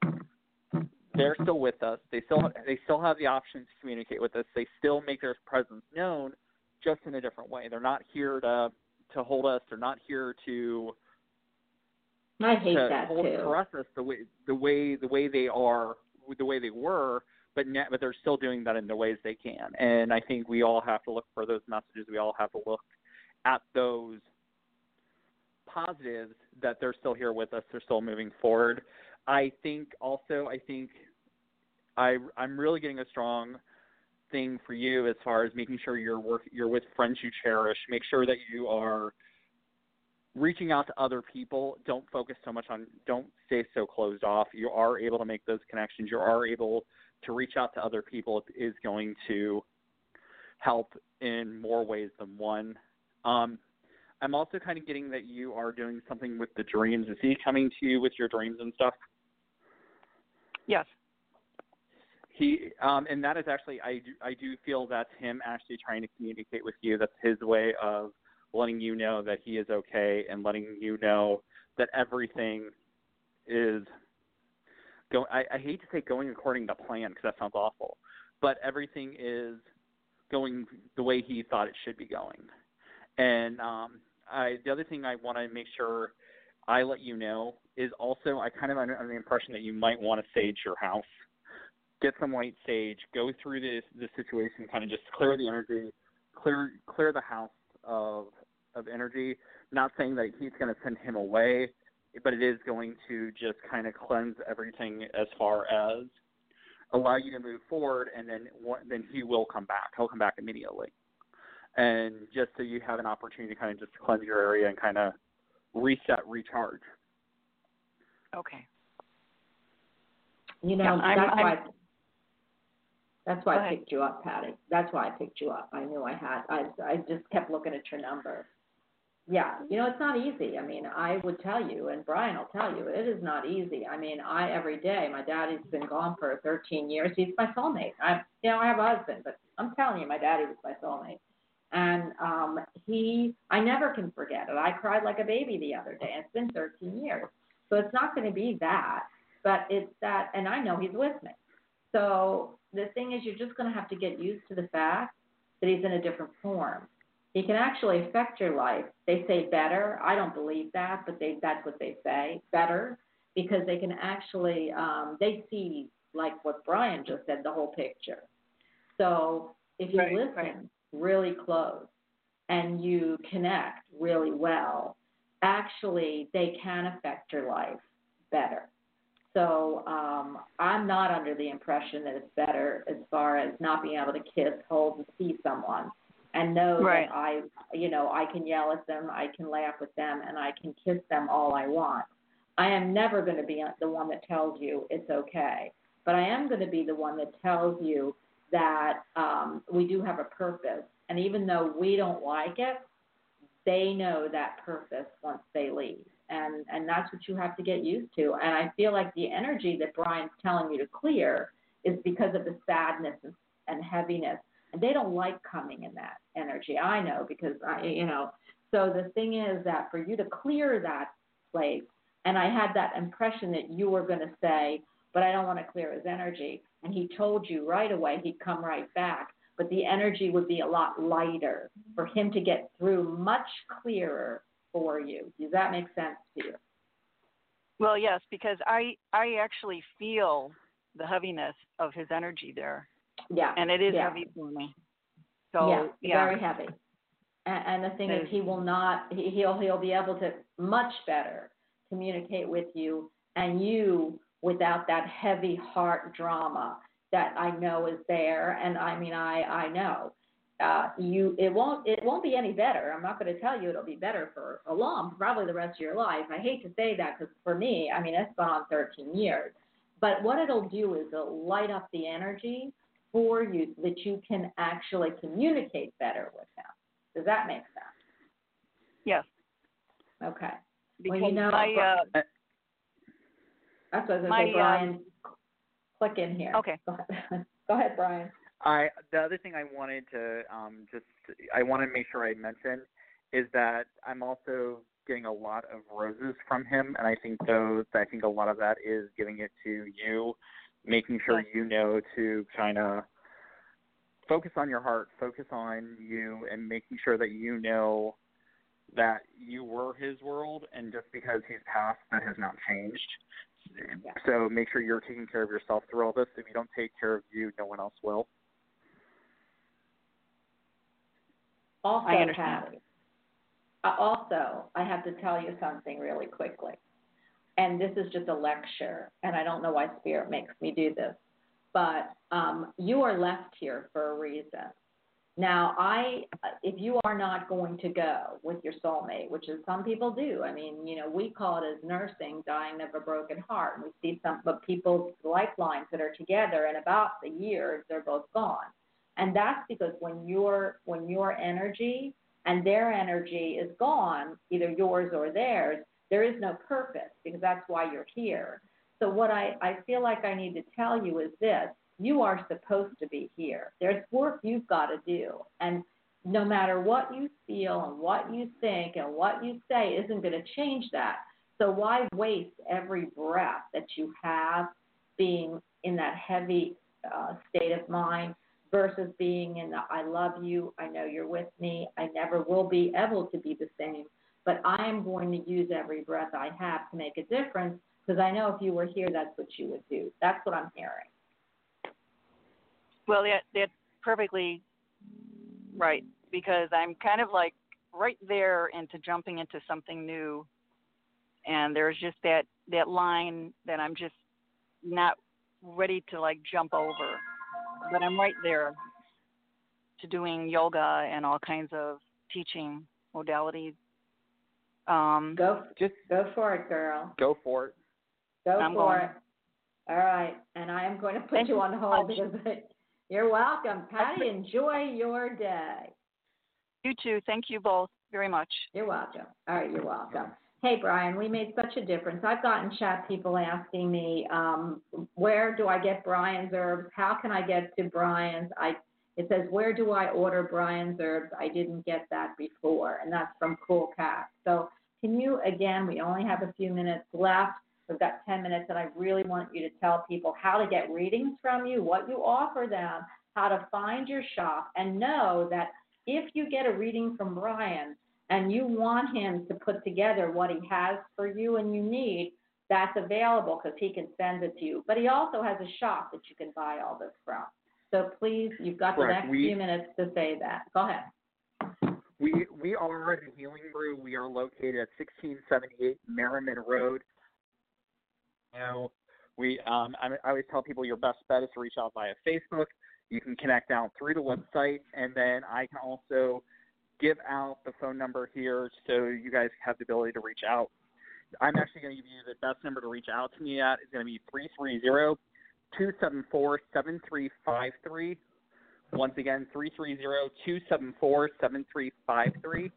they're still with us. They still they still have the option to communicate with us. They still make their presence known, just in a different way. They're not here to to hold us. They're not here to I hate to that hold too. us the way the way the way they are the way they were. But ne- but they're still doing that in the ways they can. And I think we all have to look for those messages. We all have to look at those positives that they're still here with us. They're still moving forward. I think also I think I I'm really getting a strong thing for you as far as making sure you're work you're with friends you cherish. Make sure that you are reaching out to other people. Don't focus so much on don't stay so closed off. You are able to make those connections. You are able to reach out to other people It is going to help in more ways than one. Um, I'm also kind of getting that you are doing something with the dreams. Is he coming to you with your dreams and stuff? Yes. He um, and that is actually I do, I do feel that's him actually trying to communicate with you. That's his way of letting you know that he is okay and letting you know that everything is go. I, I hate to say going according to plan because that sounds awful, but everything is going the way he thought it should be going. And um, I, the other thing I want to make sure I let you know is also I kind of under, under the impression that you might want to sage your house, get some white sage, go through this this situation, kind of just clear the energy, clear clear the house of of energy. Not saying that he's going to send him away, but it is going to just kind of cleanse everything as far as allow you to move forward, and then then he will come back. He'll come back immediately, and just so you have an opportunity to kind of just cleanse your area and kind of reset, recharge. Okay. You know, Yeah, I'm- that's I'm- why. That's why Go I ahead. picked you up, Patty. That's why I picked you up. I knew I had. I I just kept looking at your number. Yeah, you know it's not easy. I mean, I would tell you, and Bryan will tell you, it is not easy. I mean, I every day. My daddy's been gone for 13 years. He's my soulmate. I, you know, I have a husband, but I'm telling you, my daddy was my soulmate. And um, he, I never can forget it. I cried like a baby the other day. It's been 13 years, so it's not going to be that, but it's that, and I know he's with me. So the thing is, you're just going to have to get used to the fact that he's in a different form. He can actually affect your life. They say better. I don't believe that, but they that's what they say. Better because they can actually um, they see like what Bryan just said, the whole picture. So if you Right, listen right. really close and you connect really well, actually they can affect your life better. So um, I'm not under the impression that it's better as far as not being able to kiss, hold, and see someone, and know Right. that I, you know, I can yell at them, I can laugh with them, and I can kiss them all I want. I am never going to be the one that tells you it's okay, but I am going to be the one that tells you that um, we do have a purpose, and even though we don't like it, they know that purpose once they leave and and that's what you have to get used to and i feel like the energy that bryan's telling you to clear is because of the sadness and, heaviness they don't like coming in that energy i know because i you know so the thing is that for you to clear that place and i had that impression that you were going to say but i don't want to clear his energy and he told you right away he'd come right back but the energy would be a lot lighter for him to get through much clearer for you. Does that make sense to you? Well, yes, because I I actually feel the heaviness of his energy there, Yeah. and it is yeah. heavy for me. So yeah, yeah, very heavy. And, and the thing is. he will not. He, he'll he'll be able to much better communicate with you, and you without that heavy heart drama that I know is there. And I mean, I I know. Uh, you it won't it won't be any better. I'm not going to tell you it'll be better for a long, probably the rest of your life. I hate to say that because for me, I mean, it's gone on 13 years. But what it'll do is it'll light up the energy for you that you can actually communicate better with him. Does that make sense? yes, Okay. because well, you know, my uh, that's what I was going to say, Bryan. click in here. Okay. Go ahead, Go ahead Bryan. I the other thing I wanted to um, just I want to make sure I mention is that I'm also getting a lot of roses from him, and I think those I think a lot of that is giving it to you, making sure Yes. you know to kind of focus on your heart, focus on you, and making sure that you know that you were his world, and just because he's passed, that has not changed. So make sure you're taking care of yourself through all this. If you don't take care of you, no one else will. Also, I understand. Patty, uh, also, I have to tell you something really quickly. And this is just a lecture, and I don't know why Spirit makes me do this, but um, you are left here for a reason. Now, I, if you are not going to go with your soulmate, which is some people do, I mean, you know, we call it as nursing, dying of a broken heart. And we see some but people's lifelines that are together, and about a year, they're both gone. And that's because when your when your energy and their energy is gone, either yours or theirs, there is no purpose because that's why you're here. So what I, I feel like I need to tell you is this you are supposed to be here. There's work you've got to do. And no matter what you feel and what you think and what you say isn't going to change that. So why waste every breath that you have being in that heavy uh, state of mind versus being in the I love you, I know you're with me, I never will be able to be the same, but I am going to use every breath I have to make a difference because I know if you were here, that's what you would do. That's what I'm hearing. well, that that's perfectly right because I'm kind of like right there into jumping into something new, and there's just that that line that I'm just not ready to like jump over, but I'm right there to doing yoga and all kinds of teaching modalities. Um, Go Just go for it, girl. go for it. Go I'm for going. it. All right, and I am going to put Thank you you on hold much. because you're welcome, Patty. Enjoy your day. You too. Thank you both very much. You're welcome. All right, you're welcome. Hey, Bryan, we made such a difference. I've gotten chat people asking me, um, where do I get Bryan's herbs? How can I get to Bryan's? I it says where do I order Bryan's herbs? I didn't get that before, and that's from Cool Cat. So can you again? We only have a few minutes left. We've got 10 minutes, and I really want you to tell people how to get readings from you, what you offer them, how to find your shop, and know that if you get a reading from Bryan and you want him to put together what he has for you and you need, that's available because he can send it to you. But he also has a shop that you can buy all this from. So please, you've got the Correct. next We- few minutes to say that. Go ahead. We we are the Healing Brew. We are located at 1678 Merriman Road. Now, we um, I, I always tell people your best bet is to reach out via Facebook. You can connect out through the website, and then I can also give out the phone number here so you guys have the ability to reach out. I'm actually going to give you the best number to reach out to me at is going to be 330 274 7353. Once again, 330-274-7353.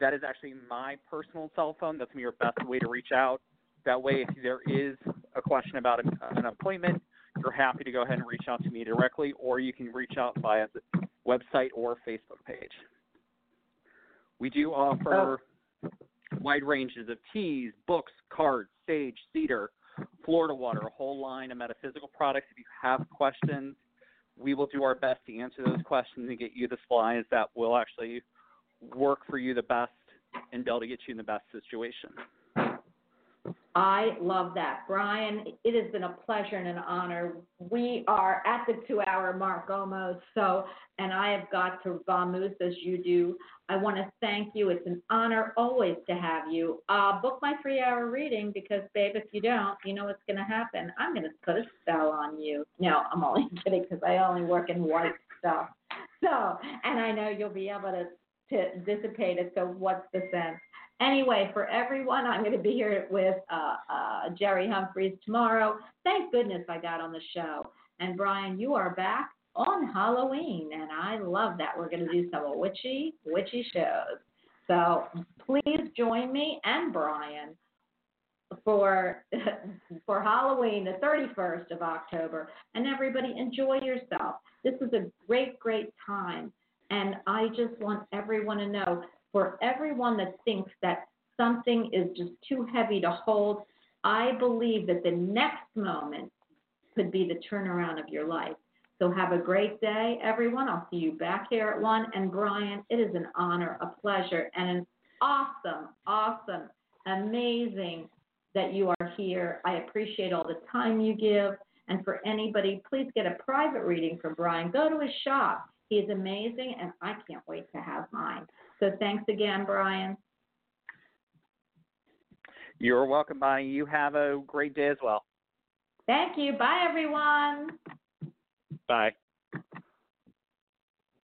That is actually my personal cell phone. That's your best way to reach out. That way, if there is a question about an, an appointment, you're happy to go ahead and reach out to me directly, or you can reach out via the website or Facebook page. We do offer oh. wide ranges of teas, books, cards, sage, cedar, Florida water, a whole line of metaphysical products. If you have questions, we will do our best to answer those questions and get you the supplies that will actually work for you the best and be able to get you in the best situation. I love that. Bryan, it has been a pleasure and an honor. We are at the two hour mark almost, so, and I have got to vamoose as you do. I want to thank you. It's an honor always to have you. Uh, book my three hour reading because, babe, if you don't, you know what's going to happen. I'm going to put a spell on you. No, I'm only kidding because I only work in white stuff. So, and I know you'll be able to, to dissipate it. So, what's the sense? Anyway, for everyone, I'm going to be here with uh, uh, Jerry Humphreys tomorrow. Thank goodness I got on the show. And Bryan, you are back on Halloween, and I love that. We're going to do some witchy, witchy shows. So please join me and Bryan for for Halloween, the 31st of October. And everybody, enjoy yourself. This is a great, great time. And I just want everyone to know for everyone that thinks that something is just too heavy to hold, I believe that the next moment could be the turnaround of your life. So have a great day, everyone. I'll see you back here at 1. And Bryan, it is an honor, a pleasure, and an awesome, awesome, amazing that you are here. I appreciate all the time you give. And for anybody, please get a private reading from Bryan. Go to his shop. He is amazing, and I can't wait to have mine. So thanks again, Bryan. You're welcome, Bonnie. You have a great day as well. Thank you. Bye, everyone. Bye.